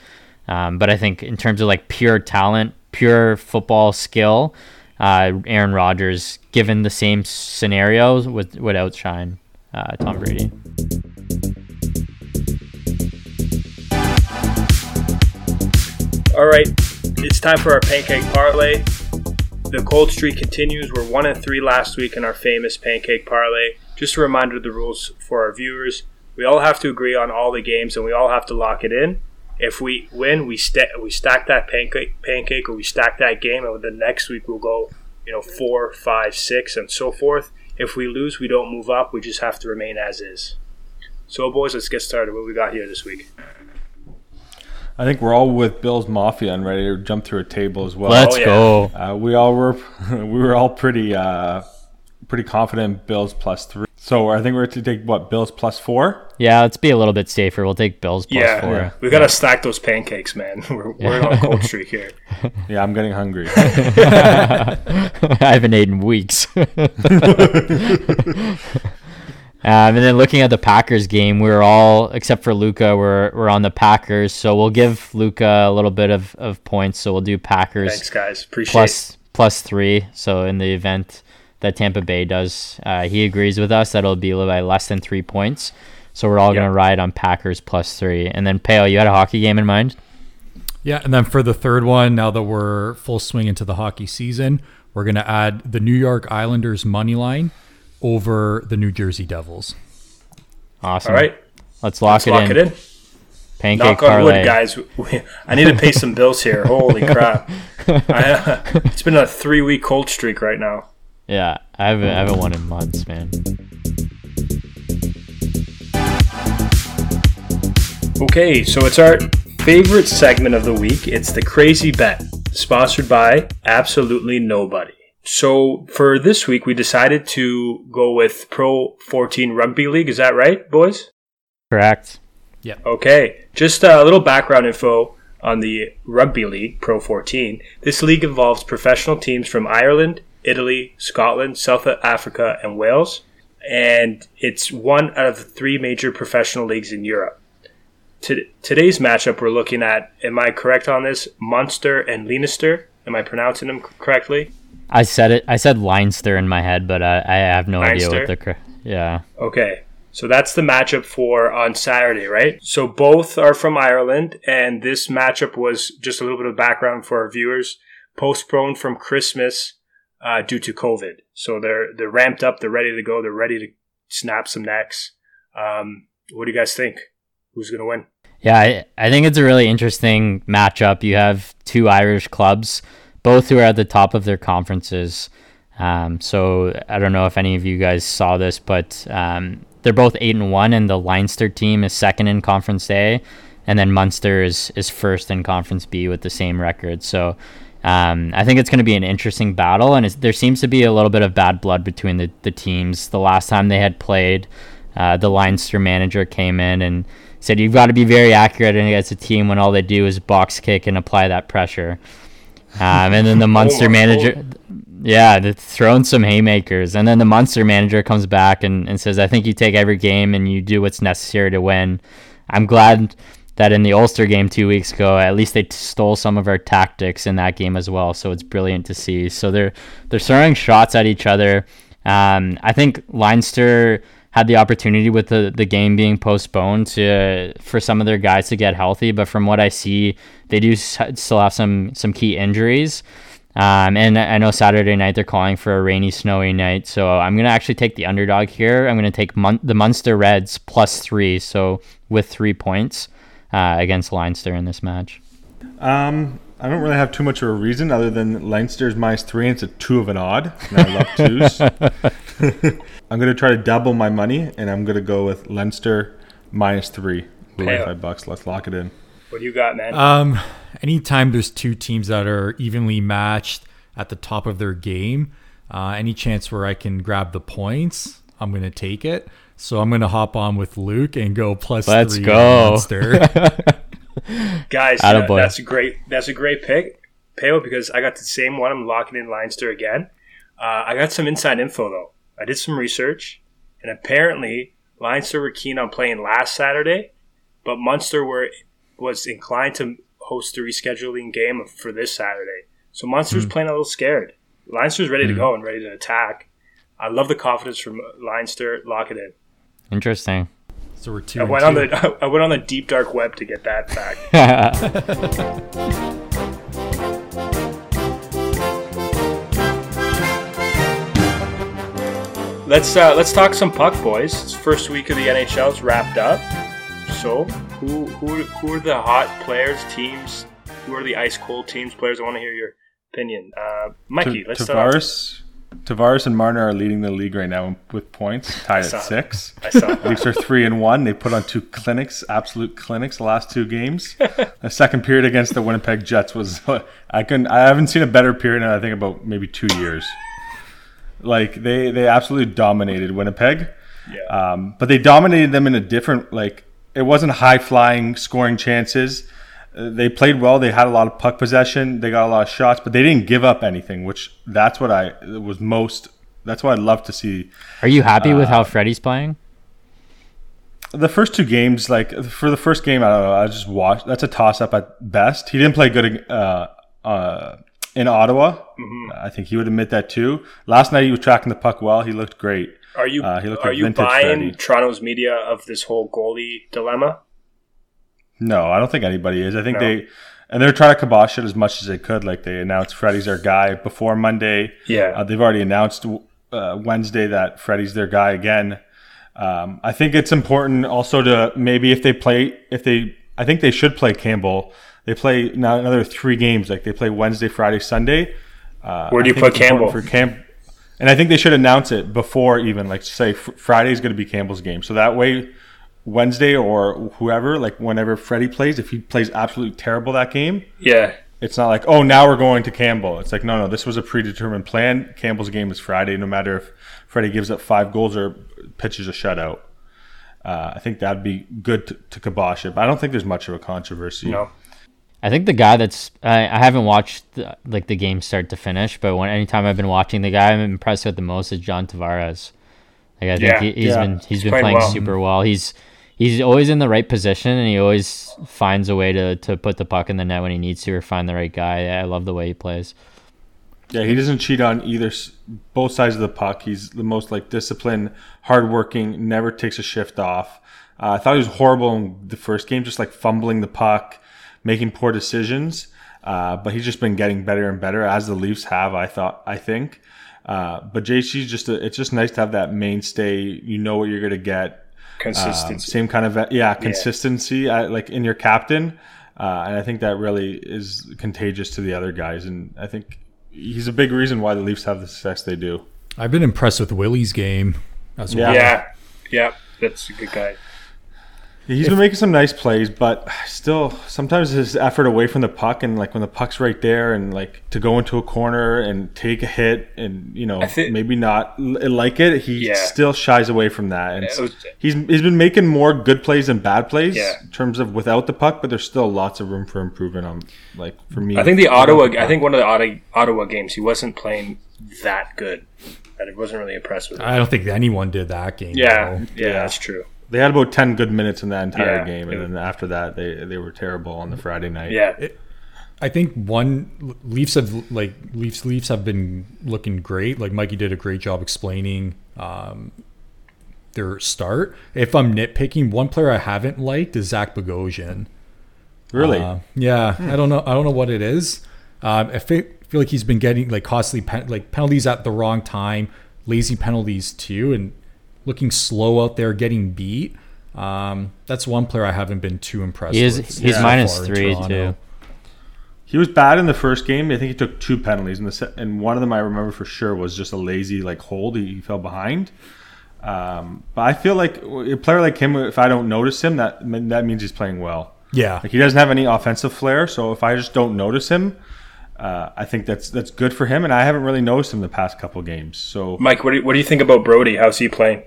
Um, but I think in terms of like pure talent, pure football skill, uh, Aaron Rodgers, given the same scenarios, would would outshine uh, Tom Brady. All right, it's time for our pancake parlay. The cold streak continues. We're one and three last week in our famous pancake parlay. Just just a reminder of the rules for our viewers. We all have to agree on all the games, and we all have to lock it in. If we win, we sta- we stack that pancake, pancake, or we stack that game, and the next week we'll go, you know, four, five, six, and so forth. If we lose, we don't move up. We just have to remain as is. So, boys, let's get started. What we got here this week? I think we're all with Bills Mafia and ready to jump through a table as well. Let's Oh, yeah. go. Uh, we all were <laughs> we were all pretty uh, pretty confident Bills plus three. So I think we're to take what Bills plus four. Yeah, let's be a little bit safer. We'll take Bills plus yeah, four. we gotta stack those pancakes, man. <laughs> We're, we're on a cold streak here. <laughs> Yeah, I'm getting hungry. <laughs> I haven't eaten weeks. Um, and then looking at the Packers game, we are all except for Luca, we're we're on the Packers. So we'll give Luca a little bit of, of points. So we'll do Packers Thanks, guys. Appreciate plus plus three. So in the event that Tampa Bay does, uh, he agrees with us that it'll be by less than three points. So we're all Yeah. gonna ride on Packers plus three. And then Pale, you had a hockey game in mind? Yeah, and then for the third one, now that we're full swing into the hockey season, we're gonna add the New York Islanders money line over the New Jersey Devils. Awesome. All right, let's lock, let's it, lock in. it in. Pancake Knock on parlay. wood, guys. I need to pay some bills here. Holy <laughs> crap! I, it's been a three-week cold streak right now. Yeah, I haven't I haven't won in months, man. Okay, so it's our favorite segment of the week. It's the crazy bet, sponsored by absolutely nobody. So for this week, we decided to go with Pro 14 Rugby League. Is that right, boys? Correct. Yeah. Okay, just a little background info on the Rugby League Pro 14. This league involves professional teams from Ireland, Italy, Scotland, South Africa, and Wales, and it's one out of the three major professional leagues in Europe. To- today's matchup, we're looking at, am I correct on this? Munster and Leinster. Am I pronouncing them correctly? I said it. I said Leinster in my head, but I, I have no idea what the. cor- Yeah. Okay. So that's the matchup for on Saturday, right? So both are from Ireland, and this matchup was just a little bit of background for our viewers. Postponed from Christmas uh, due to COVID. So they're they're ramped up. They're ready to go. They're ready to snap some necks. Um, what do you guys think? Who's gonna win? Yeah, I, I think it's a really interesting matchup. You have two Irish clubs, both who are at the top of their conferences. Um, so I don't know if any of you guys saw this, but um, they're both eight and one, and the Leinster team is second in Conference A, and then Munster is is first in Conference B with the same record. So um, I think it's going to be an interesting battle, and it's, there seems to be a little bit of bad blood between the, the teams. The last time they had played, uh, the Leinster manager came in and said you've got to be very accurate against a team when all they do is box kick and apply that pressure. Um, and then the <laughs> Munster my manager, yeah, they're throwing some haymakers. And then the Munster manager comes back and, and says, I think you take every game and you do what's necessary to win. I'm glad that in the Ulster game two weeks ago, at least they stole some of our tactics in that game as well. So it's brilliant to see. So they're they're throwing shots at each other. Um, I think Leinster had the opportunity with the, the game being postponed to for some of their guys to get healthy, but from what I see, they do still have some some key injuries. Um, and I know Saturday night they're calling for a rainy, snowy night, so I'm gonna actually take the underdog here. I'm gonna take Mun- the Munster Reds plus three, so with three points uh, against Leinster in this match. Um, I don't really have too much of a reason other than Leinster's minus three, and it's a two of an odd. And I love twos. <laughs> I'm gonna try to double my money, and I'm gonna go with Leinster minus three, forty-five bucks. Let's lock it in. What do you got, man? Um, anytime there's two teams that are evenly matched at the top of their game, uh, any chance where I can grab the points, I'm gonna take it. So I'm gonna hop on with Luke and go plus Let's three go. on Munster. <laughs> Guys, uh, that's a great that's a great pick, Pale, because I got the same one. I'm locking in Leinster again. Uh, I got some inside info though. I did some research, and apparently Leinster were keen on playing last Saturday, but Munster were was inclined to host the rescheduling game for this Saturday. So Munster's playing a little scared. Leinster's ready to go and ready to attack. I love the confidence from Leinster. Lock it in. Interesting. so we're two. I and went on the <laughs> I went on the deep dark web to get that back. <laughs> let's uh, let's talk some puck, boys. It's first week of the NHL. NHL's wrapped up. So, who who who are the hot players, teams? Who are the ice cold teams, players? I want to hear your opinion. Uh, Mikey, T- let's start. Tavares, and Marner are leading the league right now with points, tied at six. I saw. Leafs are three and one. They put on two clinics, absolute clinics, the last two games. the second period against the Winnipeg Jets was <laughs> I can I haven't seen a better period in I think about maybe two years. Like they they absolutely dominated Winnipeg, Yeah. um, but they dominated them in a different like it wasn't high flying scoring chances. They played well. They had a lot of puck possession. They got a lot of shots, but they didn't give up anything, which that's what I was most. That's what I'd love to see Are you happy with Uh, how Freddie's playing? the first two games, like for the first game, I don't know. I just watched. That's a toss up at best. He didn't play good uh, uh, in Ottawa. I think he would admit that too. Last night he was tracking the puck well. He looked great. Are you Uh, he looked are like you buying Freddie. Toronto's media of this whole goalie dilemma? No, I don't think anybody is. I think No. they and they're trying to kibosh it as much as they could. Like they announced Freddie's their guy before Monday. Yeah. Uh, they've already announced uh, Wednesday that Freddie's their guy again. Um, I think it's important also to maybe if they play, if they, I think they should play Campbell. They play now another three games. Like they play Wednesday, Friday, Sunday. Uh, Where do you put Campbell? For Camp, and I think they should announce it before even like say fr- Friday's going to be Campbell's game. So that way, Wednesday or whoever, like whenever Freddie plays, if he plays absolutely terrible that game, yeah. it's not like, oh, now we're going to Campbell. It's like, no, no, this was a predetermined plan. Campbell's game is Friday, no matter if Freddie gives up five goals or pitches a shutout. Uh, I think that'd be good to, to kibosh it, but I don't think there's much of a controversy. No. I think the guy that's I, I haven't watched the, like the game start to finish, but when anytime I've been watching, the guy I'm impressed with the most is John Tavares. Like I think Yeah. he, he's Yeah. been he's been playing playing well. super well. He's he's always in the right position and he always finds a way to, to put the puck in the net when he needs to or find the right guy. I love the way he plays. Yeah, he doesn't cheat on either, both sides of the puck. He's the most like disciplined, hardworking, never takes a shift off. Uh, I thought he was horrible in the first game, just like fumbling the puck, making poor decisions. Uh, but he's just been getting better and better as the Leafs have. I thought, I think. Uh, but JC's just a, it's just nice to have that mainstay. You know what you're gonna get. Um, Consistency. same kind of yeah consistency uh, like in your captain, uh, and I think that really is contagious to the other guys. And I think he's a big reason why the Leafs have the success they do. I've been impressed with Willie's game as Yeah. well. yeah. Yeah. That's a good guy. He's been making some nice plays, but still sometimes his effort away from the puck and like when the puck's right there and like to go into a corner and take a hit and you know I thi- maybe not like it, he Yeah. still shies away from that. And It was- he's he's been making more good plays than bad plays Yeah. in terms of without the puck, but there's still lots of room for improvement on like for me. I think the Ottawa. puck. I think one of the Ottawa, Ottawa games, he wasn't playing that good. I wasn't really impressed with it. I don't think anyone did that game. yeah, though. yeah, that's true. They had about ten good minutes in that entire Yeah. game, and then after that they they were terrible on the Friday night. Yeah, I think one Leafs have like Leafs Leafs have been looking great. Like Mikey did a great job explaining um, their start. If I'm nitpicking, one player I haven't liked is Zach Bogosian. Really. Uh, yeah, I don't know. I don't know what it is. Um, I feel, feel like he's been getting like costly pen, like penalties at the wrong time, lazy penalties too, and looking slow out there, getting beat. Um, that's one player I haven't been too impressed. He is with he's so minus far three too. He was bad in the first game. I think he took two penalties, and the se- and one of them I remember for sure was just a lazy like hold. He, he fell behind. Um, but I feel like a player like him, if I don't notice him, that that means he's playing well. Yeah, Like he doesn't have any offensive flair, so if I just don't notice him, uh, I think that's that's good for him. And I haven't really noticed him the past couple games. So Mike, what do you, what do you think about Brodie? How's he playing?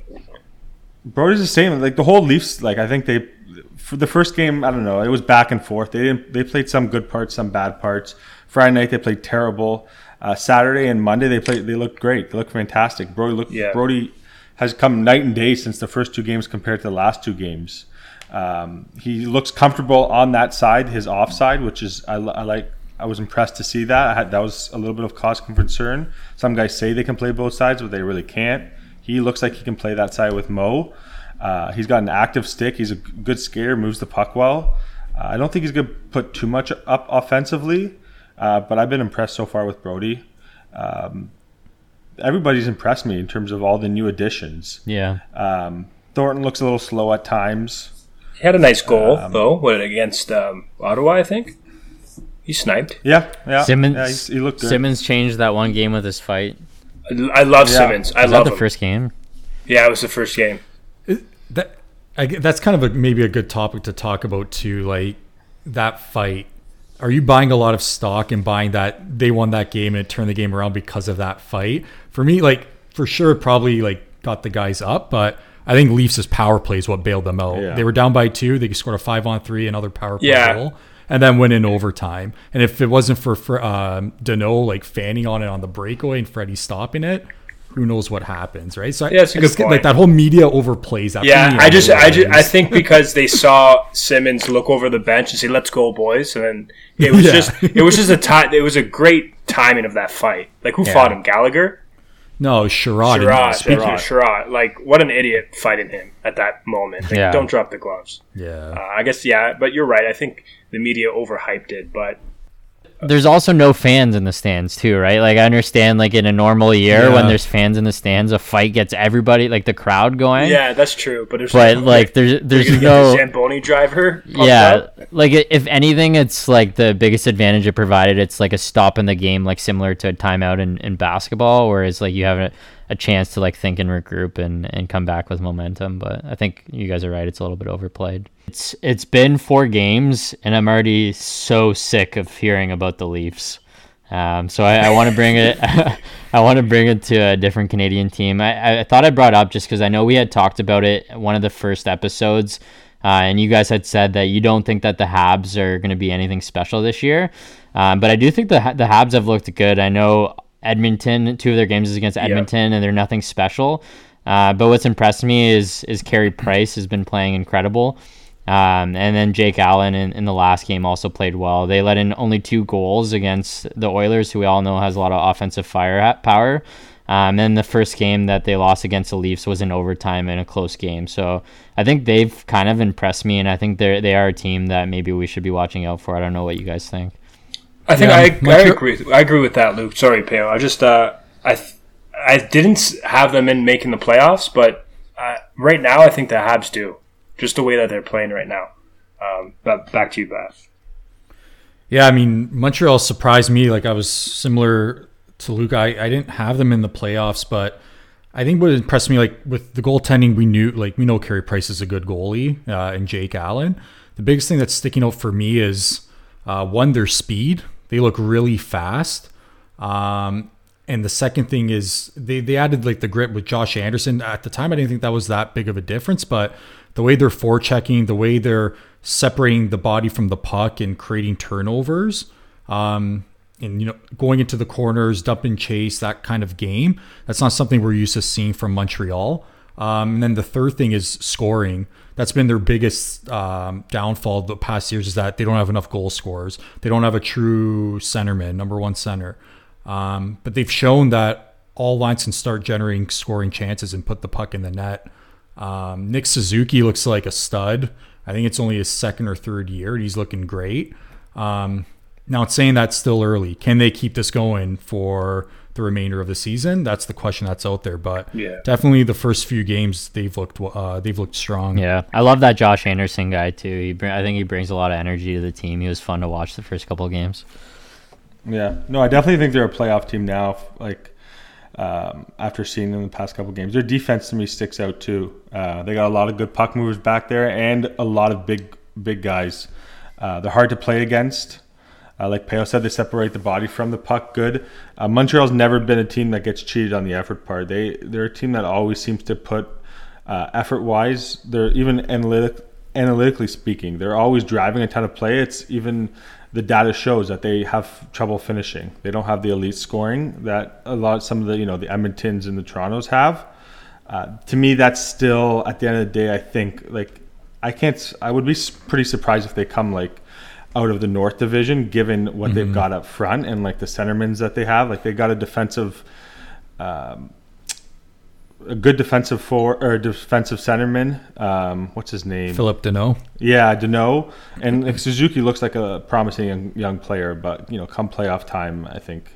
Brodie's the same. Like the whole Leafs, like I think they for the first game, I don't know, it was back and forth. They didn't. They played some good parts, some bad parts. Friday night they played terrible. Uh, Saturday and Monday they played. They looked great. They looked fantastic. Brodie looked. Yeah. Brodie has come night and day since the first two games compared to the last two games. Um, he looks comfortable on that side, his offside, which is I, I like. I was impressed to see that. I had, that was a little bit of cause for concern. Some guys say they can play both sides, but they really can't. He looks like he can play that side with Mo. Uh, he's got an active stick. He's a good skater, moves the puck well. Uh, I don't think he's going to put too much up offensively, uh, but I've been impressed so far with Brodie. Um, everybody's impressed me in terms of all the new additions. Yeah. Um, Thornton looks a little slow at times. He had a nice goal though. What against um, Ottawa? I think he sniped. Yeah, yeah. Simmonds. yeah, he's- he looked good. Simmonds changed that one game with his fight. I, I love Yeah. Simmonds. I Was that love the him. first game? Yeah, it was the first game. that I, that's kind of a maybe a good topic to talk about too. Like that fight. Are you buying a lot of stock and buying that they won that game and it turned the game around because of that fight? For me, like for sure, it probably like got the guys up, but I think Leafs' power play is what bailed them out. Yeah. They were down by two. They scored a five on three, another power play Yeah. goal, and then went in overtime. And if it wasn't for, for um, Danault like fanning on it on the breakaway and Freddie stopping it, who knows what happens, right? So Yeah, it's a I good just point. Like that whole media overplays that. Yeah, I just, I just, I think because they saw Simmonds look over the bench and say, "Let's go, boys," and then it was <laughs> Yeah. just, it was just a time. It was a great timing of that fight. Like who fought him? Gallagher, No, Chiarot. Chiarot, Speaking- Chiarot, Chiarot. Like what an idiot fighting him at that moment. Like, Yeah. don't drop the gloves. Yeah. Uh, I guess yeah, but you're right. I think the media overhyped it, but There's also no fans in the stands too, right? Like I understand, like in a normal year when there's fans in the stands, a fight gets everybody, like the crowd going. yeah, that's true. But there's But like there's there's no Zamboni driver. <laughs> yeah up? like if anything it's like the biggest advantage it provided it's like a stop in the game like similar to a timeout in, in basketball whereas like you have a, a chance to like think and regroup and, and come back with momentum but i think you guys are right it's a little bit overplayed it's it's been four games and i'm already so sick of hearing about the leafs um, so I, I want to bring it. <laughs> I want to bring it to a different Canadian team. I, I thought I brought up just because I know we had talked about it one of the first episodes, uh, and you guys had said that you don't think that the Habs are going to be anything special this year. Um, but I do think the the Habs have looked good. I know Edmonton, two of their games is against Edmonton, and they're nothing special. Uh, but what's impressed me is is Carey Price has been playing incredible. Um, and then Jake Allen in, in the last game also played well. They let in only two goals against the Oilers, who we all know has a lot of offensive fire power. Um, and the first game that they lost against the Leafs was in overtime in a close game. So I think they've kind of impressed me, and I think they they are a team that maybe we should be watching out for. I don't know what you guys think. I think Yeah, I, I agree. I agree with that, Luke. Sorry, Pale. I just uh, I I didn't have them in making the playoffs, but uh, right now I think the Habs do, just the way that they're playing right now. Um, but back to you, Beth. Yeah, I mean, Montreal surprised me. Like I was similar to Luke. I, I didn't have them in the playoffs, but I think what impressed me, like with the goaltending, we knew, like we know Carey Price is a good goalie, uh, and Jake Allen. The biggest thing that's sticking out for me is uh, one, their speed. They look really fast. Um, and the second thing is they, they added like the grit with Josh Anderson. At the time, I didn't think that was that big of a difference, but the way they're forechecking, the way they're separating the body from the puck and creating turnovers, um, and you know going into the corners, dump and chase, that kind of game. That's not something we're used to seeing from Montreal. Um, and then the third thing is scoring. That's been their biggest um, downfall the past years is that they don't have enough goal scorers. They don't have a true centerman, number one center. Um, but they've shown that all lines can start generating scoring chances and put the puck in the net. Um, Nick Suzuki looks like a stud. I think it's only his second or third year, and he's looking great. Um, now, it's saying that's still early. Can they keep this going for the remainder of the season? That's the question that's out there. But Yeah. definitely the first few games they've looked uh, they've looked strong. Yeah, I love that Josh Anderson guy too. He bring, I think he brings a lot of energy to the team. He was fun to watch the first couple of games. Yeah, no, I definitely think they're a playoff team now. Like um, after seeing them the past couple games, their defense to me sticks out too. Uh, they got a lot of good puck movers back there and a lot of big big guys. Uh, they're hard to play against. Uh, like Peo said, they separate the body from the puck good. Uh, Montreal's never been a team that gets cheated on the effort part. They they're a team that always seems to put uh, effort wise. They're even analytic analytically speaking, they're always driving a ton of play. It's even the data shows that they have trouble finishing. They don't have the elite scoring that a lot some of the you know the Edmontons and the Torontos have. Uh, to me, that's still at the end of the day. I think like I can't. I would be pretty surprised if they come like out of the North Division, given what they've got up front and like the centermans that they have. Like they got a defensive, um, a good defensive for or defensive centerman. Um, what's his name? Philip Danault. Yeah, Danault and like, Suzuki looks like a promising young, young player, but you know, come playoff time, I think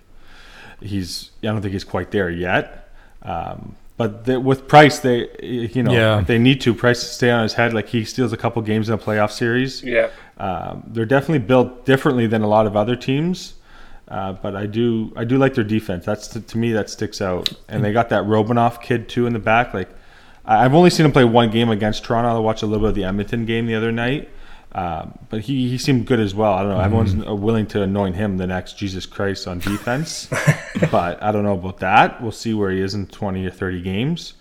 he's I don't think he's quite there yet. Um, but the, with Price, they you know Yeah. they need to Price to stay on his head. Like he steals a couple games in a playoff series. Yeah. Um, they're definitely built differently than a lot of other teams. Uh, but I do I do like their defense. That's to, to me that sticks out. And they got that Romanov kid too in the back. Like I- I've only seen him play one game against Toronto. I watched a little bit of the Edmonton game the other night. Um, but he, he seemed good as well. I don't know. Everyone's uh, willing to anoint him the next Jesus Christ on defense, <laughs> but I don't know about that. We'll see where he is in twenty or thirty games.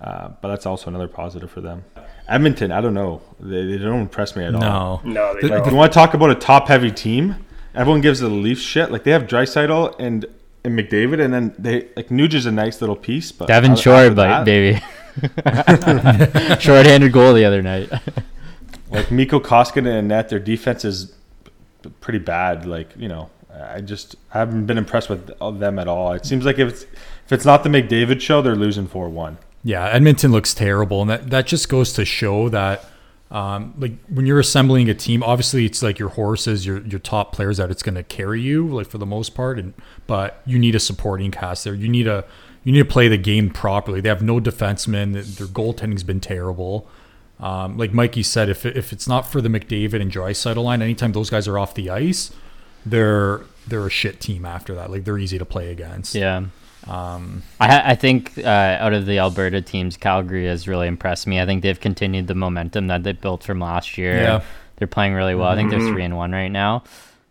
Uh, but that's also another positive for them. Edmonton, I don't know. They, they don't impress me at all. No. No, they The- don't. You want to talk about a top heavy team? Everyone gives the Leafs shit. Like they have Draisaitl and and McDavid, and then they like Nuge is a nice little piece, but Devin Shore, but baby. <laughs> <laughs> Short-handed goal the other night. Like Mikko Koskinen and net, their defense is pretty bad. Like you know, I just I haven't been impressed with them at all. It seems like if it's if it's not the McDavid show, they're losing four one. Yeah, Edmonton looks terrible, and that, that just goes to show that um, like when you're assembling a team, obviously it's like your horses, your your top players that it's going to carry you, like for the most part, and but you need a supporting cast there. You need a you need to play the game properly. They have no defensemen. Their goaltending's been terrible. Um, like Mikey said, if if it's not for the McDavid and Draisaitl line, anytime those guys are off the ice, they're they're a shit team after that. Like they're easy to play against. Yeah. Um, I, I think uh, out of the Alberta teams, Calgary has really impressed me. I think they've continued the momentum that they built from last year. Yeah. They're playing really well. I think they're three and one right now.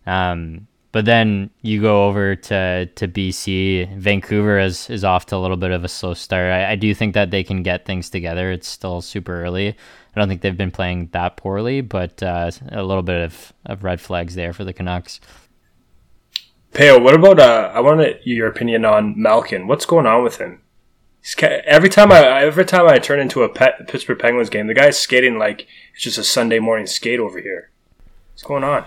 Um, but then you go over to, to BC. Vancouver is, is off to a little bit of a slow start. I, I do think that they can get things together. It's still super early. I don't think they've been playing that poorly, but uh, a little bit of, of red flags there for the Canucks. Peo, what about uh? I want your opinion on Malkin. What's going on with him? Ca- every time I every time I turn into a Pet- Pittsburgh Penguins game, the guy's skating like it's just a Sunday morning skate over here. What's going on?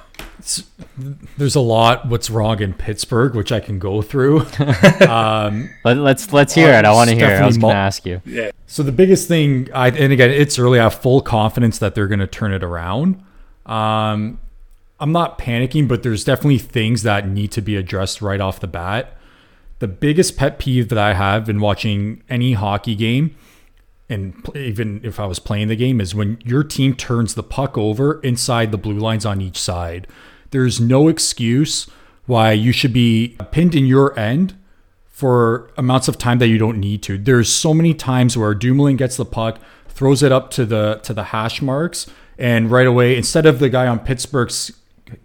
There's a lot what's wrong in Pittsburgh, which I can go through. <laughs> um, Let, let's let's hear it. I want to hear it. I was going to Mal- ask you. Yeah, So the biggest thing, I and again, it's early. I have full confidence that they're going to turn it around. Um, I'm not panicking, but there's definitely things that need to be addressed right off the bat. The biggest pet peeve that I have in watching any hockey game, and even if I was playing the game, is when your team turns the puck over inside the blue lines on each side. There's no excuse why you should be pinned in your end for amounts of time that you don't need to. There's so many times where Dumoulin gets the puck, throws it up to the to the hash marks, and right away, instead of the guy on Pittsburgh's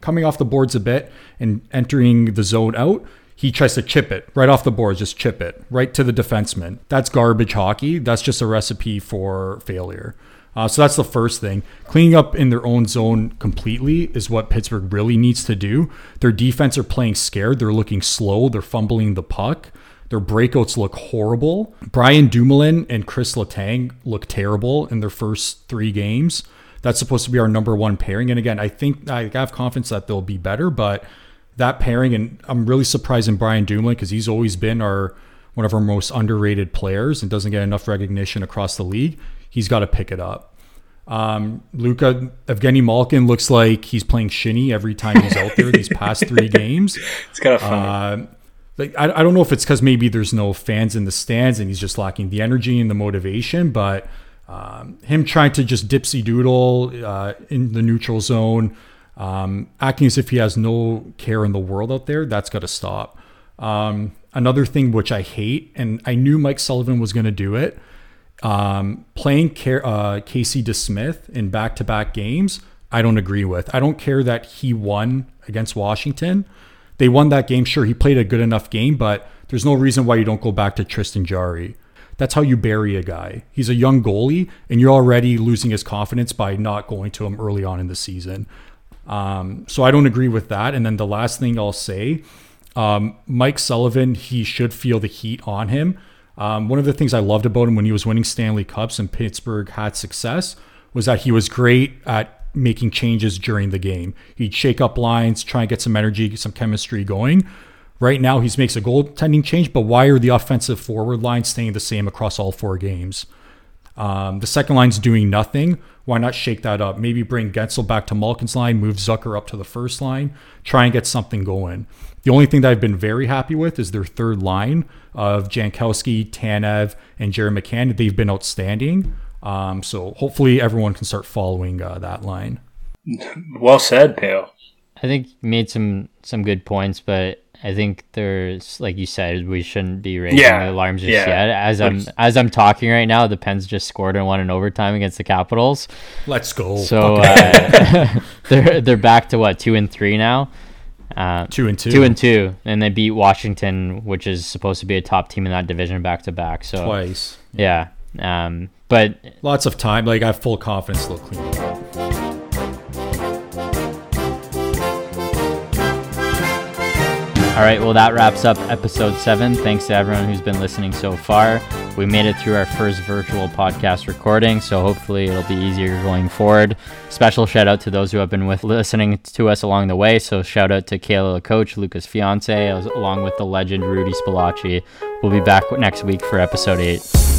coming off the boards a bit and entering the zone out, he tries to chip it right off the board, just chip it right to the defenseman. That's garbage hockey. That's just a recipe for failure. Uh, so that's the first thing. Cleaning up in their own zone completely is what Pittsburgh really needs to do. Their defense are playing scared. They're looking slow. They're fumbling the puck. Their breakouts look horrible. Brian Dumoulin and Chris Letang look terrible in their first three games. That's supposed to be our number one pairing. And again, I think I have confidence that they'll be better, but that pairing, and I'm really surprised in Brian Dumoulin because he's always been our one of our most underrated players and doesn't get enough recognition across the league. He's got to pick it up. Um, Luca Evgeny Malkin looks like he's playing shinny every time he's out there these past <laughs> three games. it's kind of funny. Uh, like I, I don't know if it's because maybe there's no fans in the stands and he's just lacking the energy and the motivation, but um, him trying to just dipsy doodle uh, in the neutral zone, um, acting as if he has no care in the world out there, that's got to stop. Um, another thing which I hate, and I knew Mike Sullivan was going to do it, um, playing uh, Casey DeSmith in back-to-back games, I don't agree with. I don't care that he won against Washington. They won that game. Sure, he played a good enough game, but there's no reason why you don't go back to Tristan Jarry. That's how you bury a guy. He's a young goalie, and you're already losing his confidence by not going to him early on in the season. Um, so I don't agree with that. And then the last thing I'll say, um, Mike Sullivan, he should feel the heat on him. Um, one of the things I loved about him when he was winning Stanley Cups and Pittsburgh had success was that he was great at making changes during the game. He'd shake up lines, try and get some energy, some chemistry going. Right now, he makes a goaltending change, but why are the offensive forward lines staying the same across all four games? Um, the second line's doing nothing. Why not shake that up? Maybe bring Guentzel back to Malkin's line, move Zucker up to the first line, try and get something going. The only thing that I've been very happy with is their third line of Jankowski, Tanev, and Jared McCann. They've been outstanding. Um, so hopefully everyone can start following uh, that line. Well said, Pale. I think you made some some good points, but I think there's like you said, we shouldn't be raising Yeah, the alarms just yeah. yet. As I'm as I'm talking right now, the Pens just scored and won in overtime against the Capitals. Let's go. So uh, <laughs> <laughs> they're they're back to what two and three now. Uh, two and two. two and two, and they beat Washington, which is supposed to be a top team in that division, back to back. So twice. yeah, um, but Lots of time. Like I have full confidence they'll clean it up. All right, well, that wraps up episode seven. Thanks to everyone who's been listening so far. We made it through our first virtual podcast recording, so hopefully it'll be easier going forward. Special shout out to those who have been with listening to us along the way. So shout out to Kayla, the coach, Lucas' fiance, along with the legend Rudy Spilacci. We'll be back next week for episode eight.